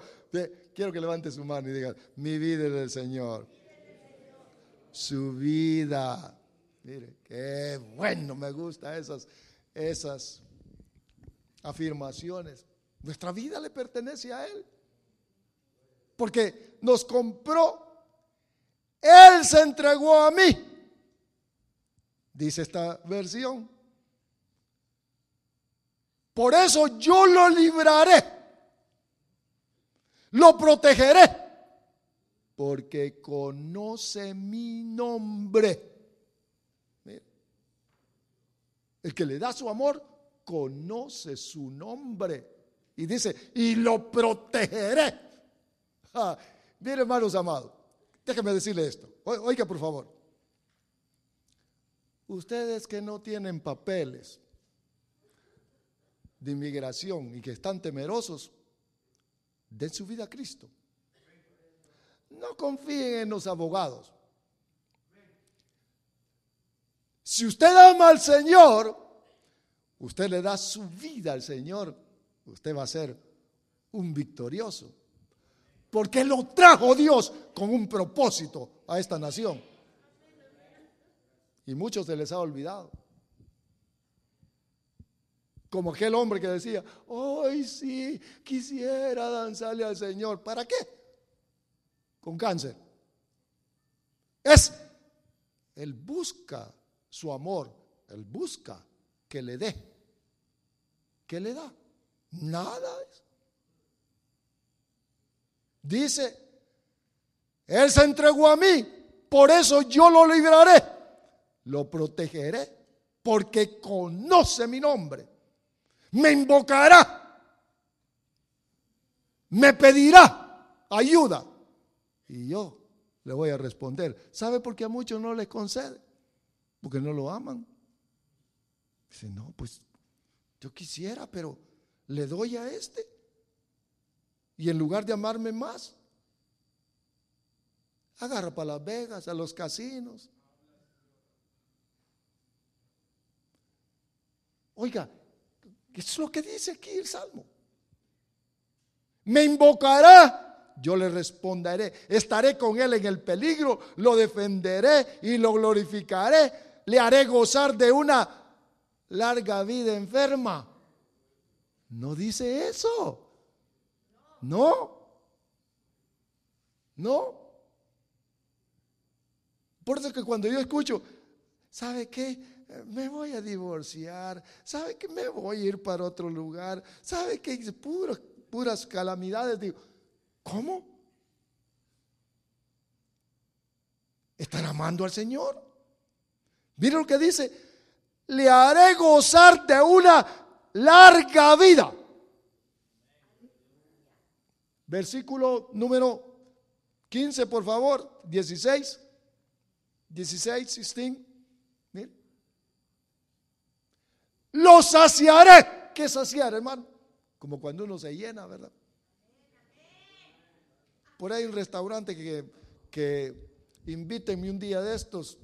Quiero que levante su mano y diga, mi vida es del Señor. Su vida. Mire, qué bueno, me gusta esas, esas afirmaciones. Nuestra vida le pertenece a Él. Porque nos compró. Él se entregó a mí. Dice esta versión. Por eso yo lo libraré. Lo protegeré. Porque conoce mi nombre. El que le da su amor conoce su nombre. Y dice, y lo protegeré. Ah, mire, hermanos amados, déjeme decirle esto. Oiga, por favor. Ustedes que no tienen papeles de inmigración y que están temerosos, den su vida a Cristo. No confíen en los abogados. Si usted ama al Señor, usted le da su vida al Señor, usted va a ser un victorioso. Porque lo trajo Dios con un propósito a esta nación. Y muchos se les ha olvidado. Como aquel hombre que decía, hoy sí, quisiera danzarle al Señor. ¿Para qué? Con cáncer. Es, él busca su amor, él busca que le dé. ¿Qué le da? Nada. Dice, Él se entregó a mí, por eso yo lo libraré, lo protegeré, porque conoce mi nombre, me invocará, me pedirá ayuda y yo le voy a responder. ¿Sabe por qué a muchos no les concede? Porque no lo aman. Dice, no, pues yo quisiera, pero le doy a este. Y en lugar de amarme más, agarra para Las Vegas, a los casinos. Oiga, ¿qué es lo que dice aquí el Salmo? Me invocará, yo le responderé, estaré con él en el peligro, lo defenderé y lo glorificaré le haré gozar de una larga vida enferma. No dice eso. No. No. Por eso que cuando yo escucho, ¿sabe qué? Me voy a divorciar. ¿Sabe que me voy a ir para otro lugar? ¿Sabe que puras, puras calamidades? Digo, ¿cómo? ¿Están amando al Señor? Mire lo que dice, le haré gozar de una larga vida. Versículo número 15, por favor, 16. 16, 16. Mire. Lo saciaré. ¿Qué saciar, hermano? Como cuando uno se llena, ¿verdad? Por ahí un restaurante que, que invítenme un día de estos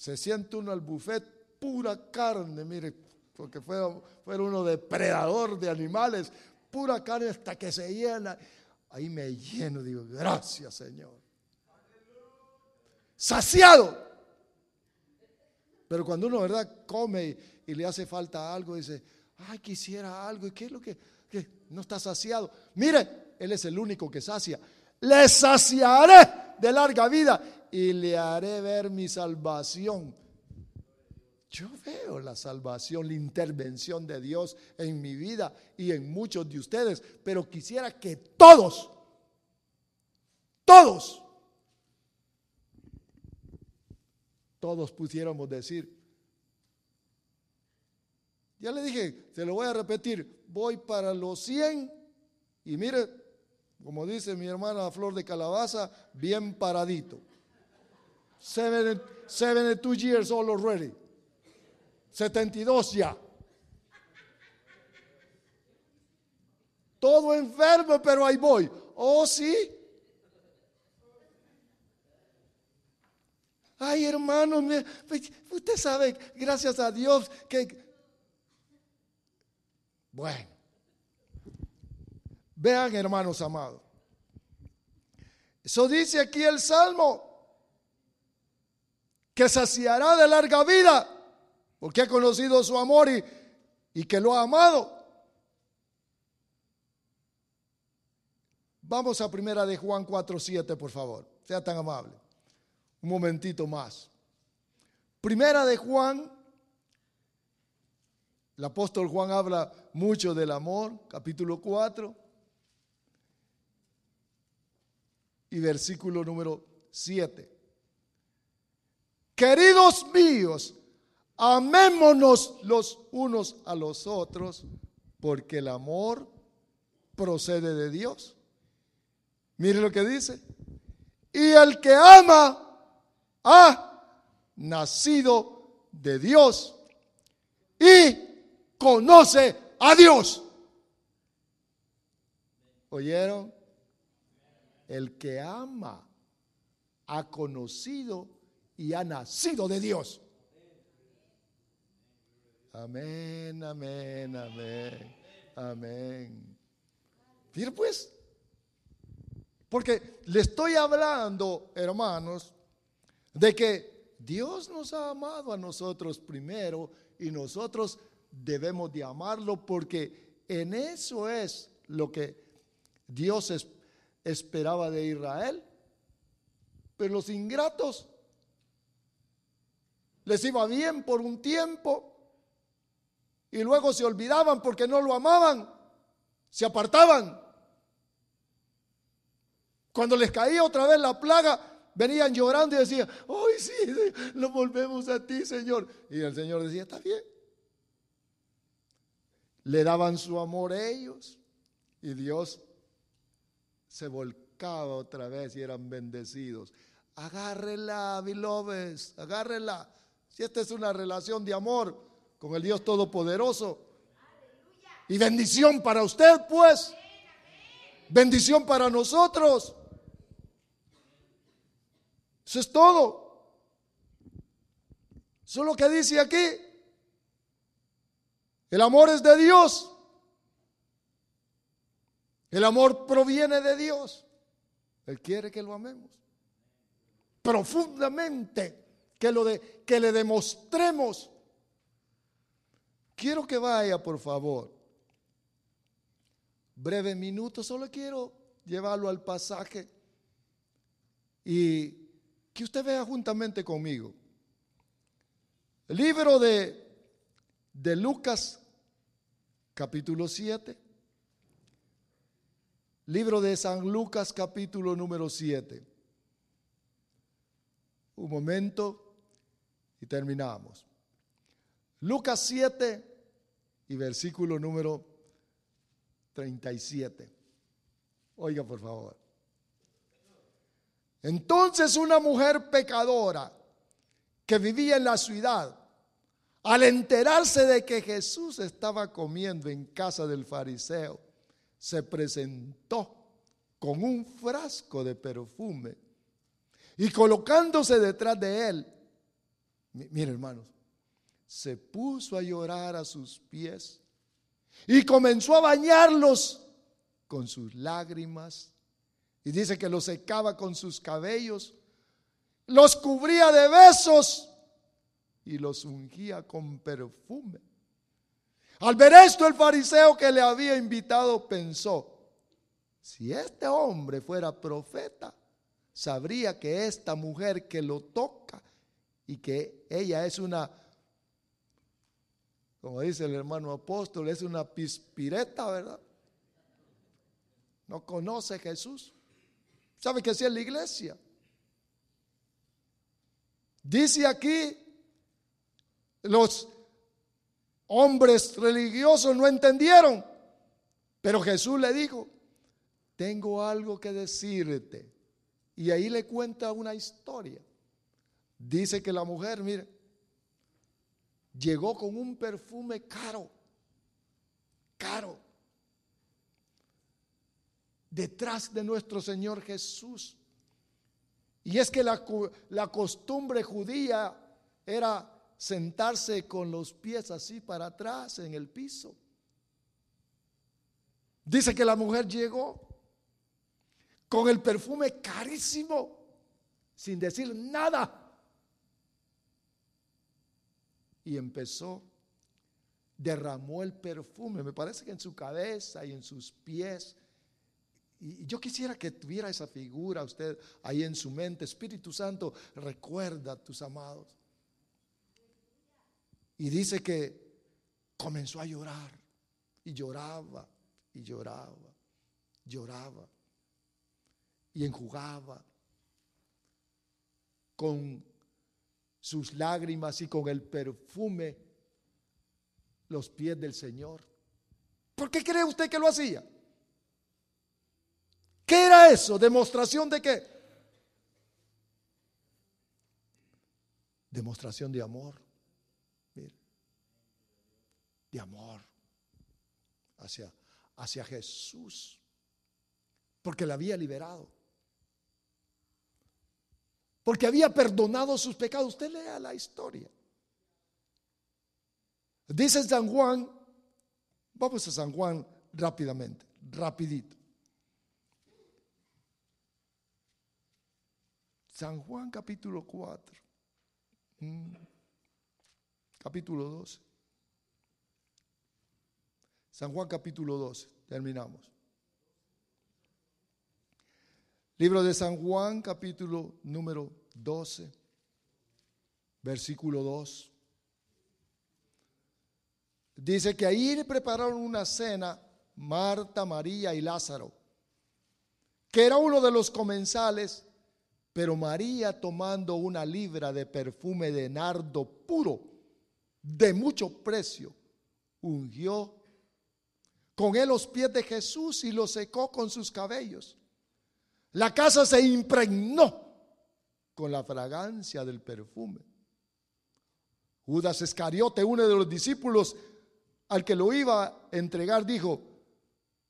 se siente uno al buffet, pura carne, mire, porque fue, fue uno depredador de animales, pura carne hasta que se llena. Ahí me lleno, digo, gracias Señor. Saciado. Pero cuando uno, ¿verdad?, come y, le hace falta algo, dice, ay, quisiera algo, ¿y qué es lo que, que no está saciado? Mire, Él es el único que sacia. Le saciaré de larga vida y le haré ver mi salvación. Yo veo la salvación, la intervención de Dios en mi vida y en muchos de ustedes, pero quisiera que todos, todos, todos pudiéramos decir, ya le dije, se lo voy a repetir, voy para los 100 y mire, como dice mi hermana Flor de Calabaza, bien paradito. 72 years old already. 72 ya. Todo enfermo, pero ahí voy. Oh, sí. Ay, hermano, usted sabe, gracias a Dios, que... Bueno, vean, hermanos amados. Eso dice aquí el Salmo, que saciará de larga vida, porque ha conocido su amor y, y que lo ha amado. Vamos a primera de Juan 4.7, por favor. Sea tan amable. Un momentito más. Primera de Juan. El apóstol Juan habla mucho del amor, capítulo 4. Y versículo número 7. Queridos míos, amémonos los unos a los otros, porque el amor procede de Dios. Mire lo que dice. Y el que ama ha nacido de Dios y conoce a Dios. ¿Oyeron? El que ama ha conocido y ha nacido de Dios. Amén, amén, amén, amén. Mire pues, porque le estoy hablando, hermanos, de que Dios nos ha amado a nosotros primero y nosotros debemos de amarlo porque en eso es lo que Dios esperaba de Israel. Pero los ingratos les iba bien por un tiempo y luego se olvidaban porque no lo amaban, se apartaban. Cuando les caía otra vez la plaga, venían llorando y decían, ¡ay, sí, lo volvemos a ti, Señor! Y el Señor decía, está bien. Le daban su amor a ellos y Dios se volcaba otra vez y eran bendecidos. Agárrela, beloveds, agárrela. Si esta es una relación de amor con el Dios Todopoderoso. Y bendición para usted, pues. Bendición para nosotros. Eso es todo. Eso es lo que dice aquí. El amor es de Dios. El amor proviene de Dios. Él quiere que lo amemos. Profundamente. Que, lo de, que le demostremos. Quiero que vaya, por favor. Breve minuto. Solo quiero llevarlo al pasaje. Y que usted vea juntamente conmigo. El libro de, de Lucas, capítulo 7. Libro de San Lucas, capítulo número 7. Un momento y terminamos. Lucas 7 y versículo número 37. Oiga, por favor. Entonces una mujer pecadora que vivía en la ciudad, al enterarse de que Jesús estaba comiendo en casa del fariseo, se presentó con un frasco de perfume y colocándose detrás de él, mire hermanos, se puso a llorar a sus pies y comenzó a bañarlos con sus lágrimas. Y dice que los secaba con sus cabellos, los cubría de besos y los ungía con perfume. Al ver esto, el fariseo que le había invitado pensó, si este hombre fuera profeta, sabría que esta mujer que lo toca y que ella es una, como dice el hermano apóstol, es una pispireta, ¿verdad? No conoce Jesús. ¿Sabe qué hacía la iglesia? Dice aquí, los hombres religiosos no entendieron, pero Jesús le dijo, tengo algo que decirte. Y ahí le cuenta una historia. Dice que la mujer, mire, llegó con un perfume caro, caro, detrás de nuestro Señor Jesús. Y es que la, la costumbre judía era sentarse con los pies así para atrás en el piso. Dice que la mujer llegó con el perfume carísimo, sin decir nada. Y empezó, derramó el perfume, me parece que en su cabeza y en sus pies. Y yo quisiera que tuviera esa figura usted ahí en su mente. Espíritu Santo, recuerda a tus amados. Y dice que comenzó a llorar. Y lloraba, y lloraba, lloraba. Y enjugaba con sus lágrimas y con el perfume los pies del Señor. ¿Por qué cree usted que lo hacía? ¿Qué era eso? ¿Demostración de qué? Demostración de amor de amor hacia, hacia Jesús, porque le había liberado, porque había perdonado sus pecados. Usted lea la historia. Dice San Juan, vamos a San Juan rápidamente, rapidito. San Juan capítulo 4, mm, capítulo 12. San Juan capítulo 12, terminamos. Libro de San Juan capítulo número 12, versículo 2. Dice que ahí prepararon una cena Marta, María y Lázaro, que era uno de los comensales, pero María tomando una libra de perfume de nardo puro, de mucho precio, ungió con él los pies de Jesús y los secó con sus cabellos. La casa se impregnó con la fragancia del perfume. Judas Iscariote, uno de los discípulos al que lo iba a entregar, dijo,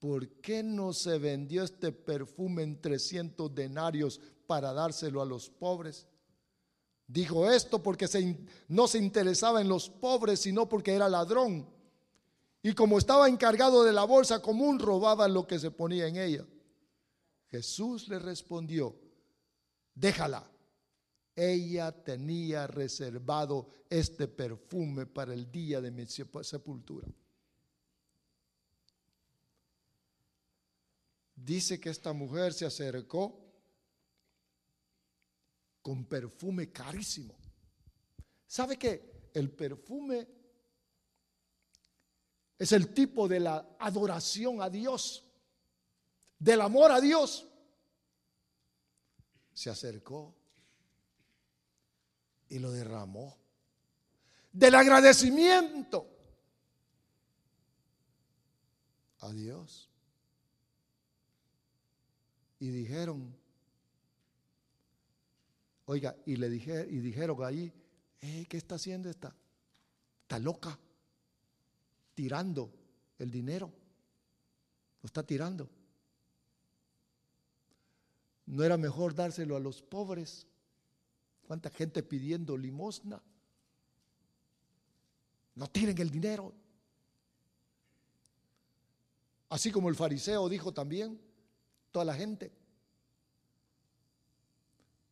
¿por qué no se vendió este perfume en 300 denarios para dárselo a los pobres? Dijo esto porque no se interesaba en los pobres, sino porque era ladrón y como estaba encargado de la bolsa común, robaba lo que se ponía en ella. Jesús le respondió, déjala. Ella tenía reservado este perfume para el día de mi sepultura. Dice que esta mujer se acercó con perfume carísimo. ¿Sabe qué? El perfume es el tipo de la adoración a Dios, del amor a Dios. Se acercó y lo derramó. Del agradecimiento a Dios. Y dijeron, oiga, y le dije, y dijeron ahí, ¿qué está haciendo esta? Está loca tirando el dinero. Lo está tirando. ¿No era mejor dárselo a los pobres? ¿Cuánta gente pidiendo limosna? No tienen el dinero. Así como el fariseo dijo también, toda la gente.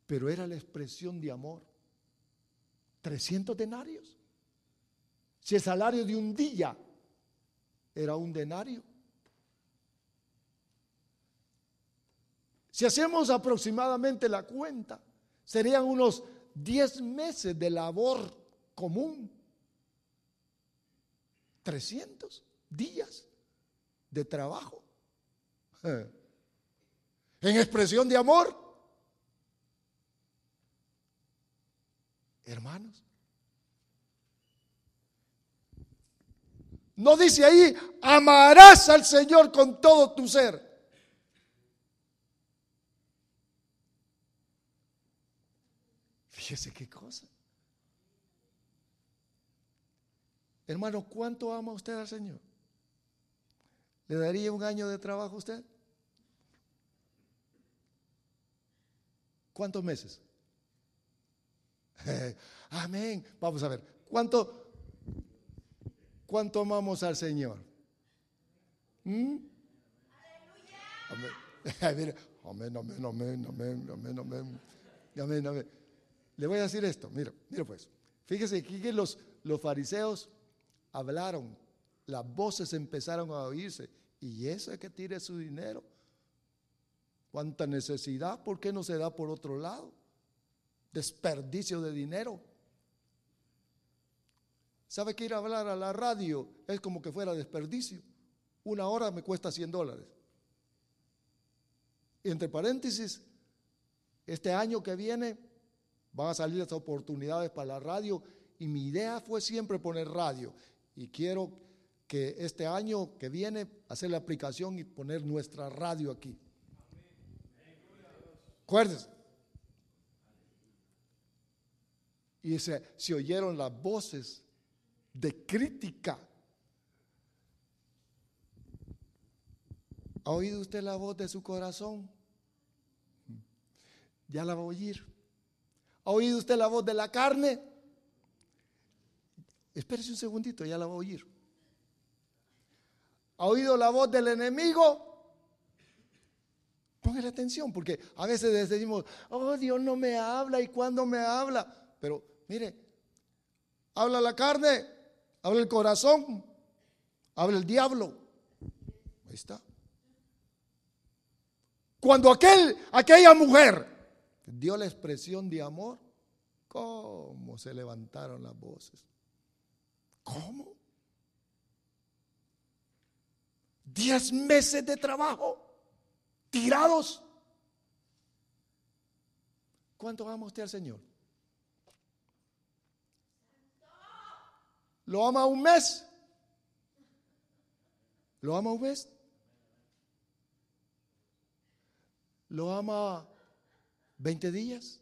Pero era la expresión de amor. 300 denarios. Si el salario de un día era un denario. Si hacemos aproximadamente la cuenta, serían unos 10 meses de labor común. 300 días de trabajo. <laughs> En expresión de amor. Hermanos, No dice ahí, amarás al Señor con todo tu ser. Fíjese qué cosa. Hermano, ¿cuánto ama usted al Señor? ¿Le daría un año de trabajo a usted? ¿Cuántos meses? <laughs> Amén. Vamos a ver. ¿Cuánto, cuánto amamos al Señor? ¿Mm? Amén. <laughs> Amén, amén, amén, amén, amén, amén, amén, amén. Le voy a decir esto, mira, mira pues. Fíjese que los, los fariseos hablaron, las voces empezaron a oírse. Y ese que tire su dinero, cuánta necesidad, ¿por qué no se da por otro lado? Desperdicio de dinero. ¿Sabe que ir a hablar a la radio es como que fuera desperdicio? Una hora me cuesta 100 dólares. Entre paréntesis, este año que viene van a salir estas oportunidades para la radio y mi idea fue siempre poner radio y quiero que este año que viene hacer la aplicación y poner nuestra radio aquí. Acuérdense. Y se, se oyeron las voces de crítica. ¿Ha oído usted la voz de su corazón? Ya la va a oír. ¿Ha oído usted la voz de la carne? Espérese un segundito, ya la va a oír. ¿Ha oído la voz del enemigo? Póngale atención, porque a veces decimos, oh Dios no me habla y cuando me habla. Pero mire, habla la carne, habla el corazón, habla el diablo. Ahí está. Cuando aquel, aquella mujer dio la expresión de amor, ¿cómo se levantaron las voces? ¿Cómo? Diez meses de trabajo tirados. ¿Cuánto ama usted al Señor? ¿Lo ama un mes? ¿Lo ama un mes? ¿Lo ama 20 días?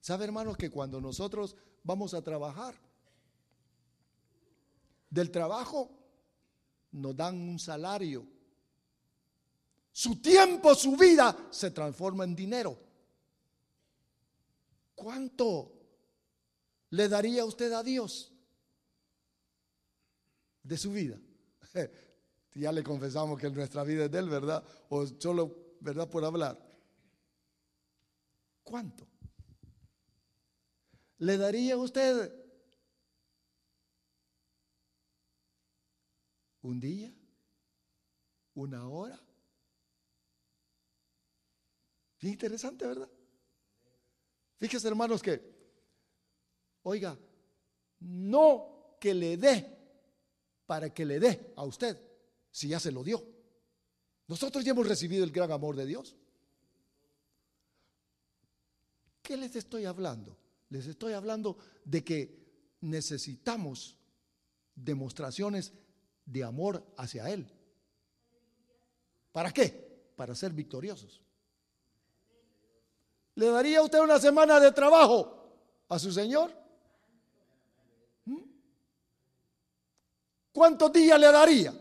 ¿Sabe, hermanos, que cuando nosotros vamos a trabajar, del trabajo nos dan un salario. Su tiempo, su vida se transforma en dinero. ¿Cuánto le daría usted a Dios de su vida? <laughs> ya le confesamos que nuestra vida es de Él, ¿verdad? O solo, ¿verdad? Por hablar. ¿Cuánto? ¿Le daría usted un día, una hora. Bien interesante, ¿verdad? Fíjese, hermanos, que, oiga, no que le dé para que le dé a usted, si ya se lo dio. Nosotros ya hemos recibido el gran amor de Dios. ¿Qué les estoy hablando? Les estoy hablando de que necesitamos demostraciones de amor hacia Él. ¿Para qué? Para ser victoriosos. ¿Le daría usted una semana de trabajo a su Señor? ¿Mm? ¿Cuántos días le daría?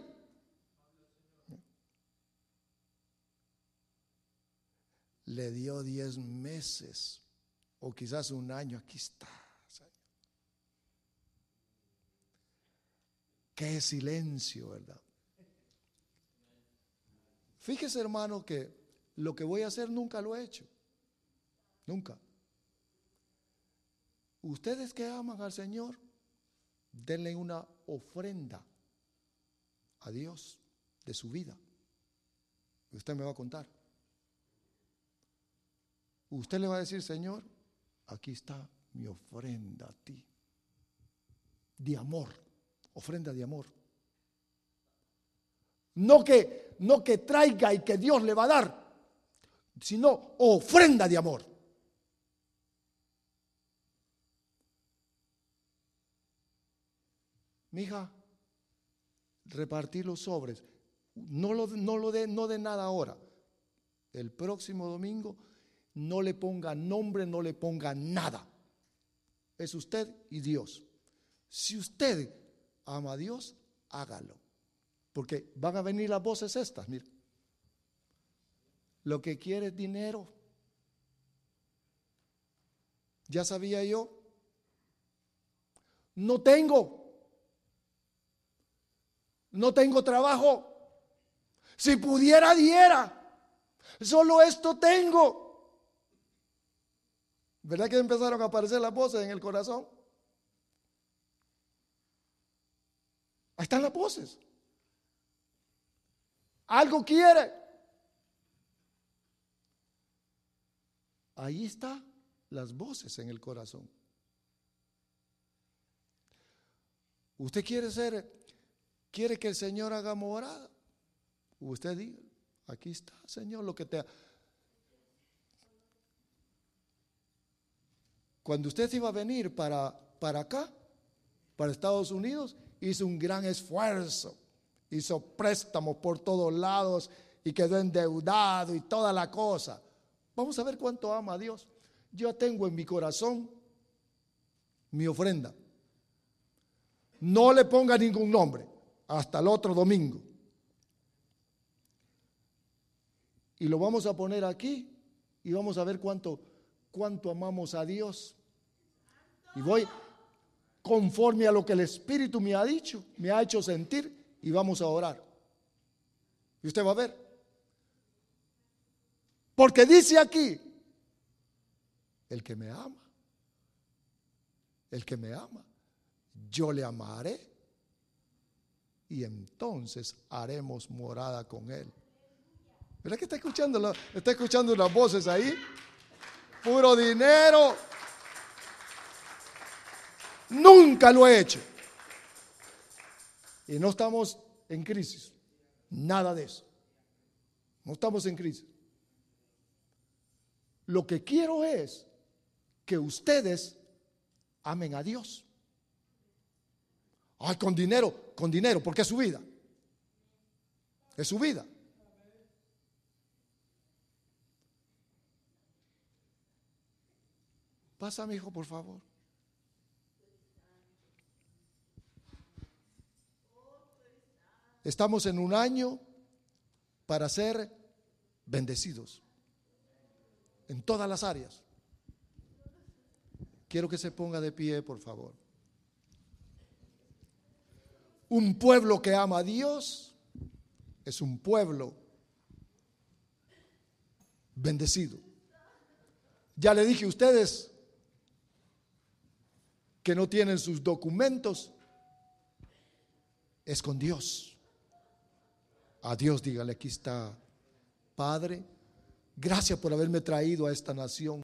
Le dio diez meses o quizás un año. Aquí está. Qué silencio, ¿verdad? Fíjese, hermano, que lo que voy a hacer nunca lo he hecho. Nunca. Ustedes que aman al Señor, denle una ofrenda a Dios de su vida. Usted me va a contar. Usted le va a decir, Señor, aquí está mi ofrenda a ti, de amor ofrenda de amor. No que, no que traiga y que Dios le va a dar, sino ofrenda de amor. Mija, repartir los sobres. No lo, no lo no de nada ahora. El próximo domingo no le ponga nombre, no le ponga nada. Es usted y Dios. Si usted ama a Dios, hágalo. Porque van a venir las voces estas, mire. Lo que quiere es dinero. Ya sabía yo. No tengo. No tengo trabajo. Si pudiera, diera. Solo esto tengo. ¿Verdad que empezaron a aparecer las voces en el corazón? Ahí están las voces. Algo quiere. Ahí están las voces en el corazón. Usted quiere ser, quiere que el Señor haga morada. Usted diga, aquí está, Señor, lo que te... Cuando usted iba a venir para, para acá, para Estados Unidos, hizo un gran esfuerzo, hizo préstamos por todos lados y quedó endeudado y toda la cosa. Vamos a ver cuánto ama a Dios. Yo tengo en mi corazón mi ofrenda. No le ponga ningún nombre hasta el otro domingo. Y lo vamos a poner aquí y vamos a ver cuánto, cuánto amamos a Dios. Y voy conforme a lo que el Espíritu me ha dicho, me ha hecho sentir y vamos a orar. Y usted va a ver. Porque dice aquí, el que me ama, el que me ama, yo le amaré y entonces haremos morada con él. ¿Verdad que está escuchando, está escuchando unas voces ahí? Puro dinero. Nunca lo he hecho. Y no estamos en crisis. Nada de eso. No estamos en crisis. Lo que quiero es que ustedes amen a Dios. Ay, con dinero, con dinero, porque es su vida. Es su vida. Pasa, mi hijo, por favor. Estamos en un año para ser bendecidos en todas las áreas. Quiero que se ponga de pie, por favor. Un pueblo que ama a Dios es un pueblo bendecido. Ya le dije a ustedes que no tienen sus documentos, es con Dios. A Dios dígale, aquí está, Padre, gracias por haberme traído a esta nación.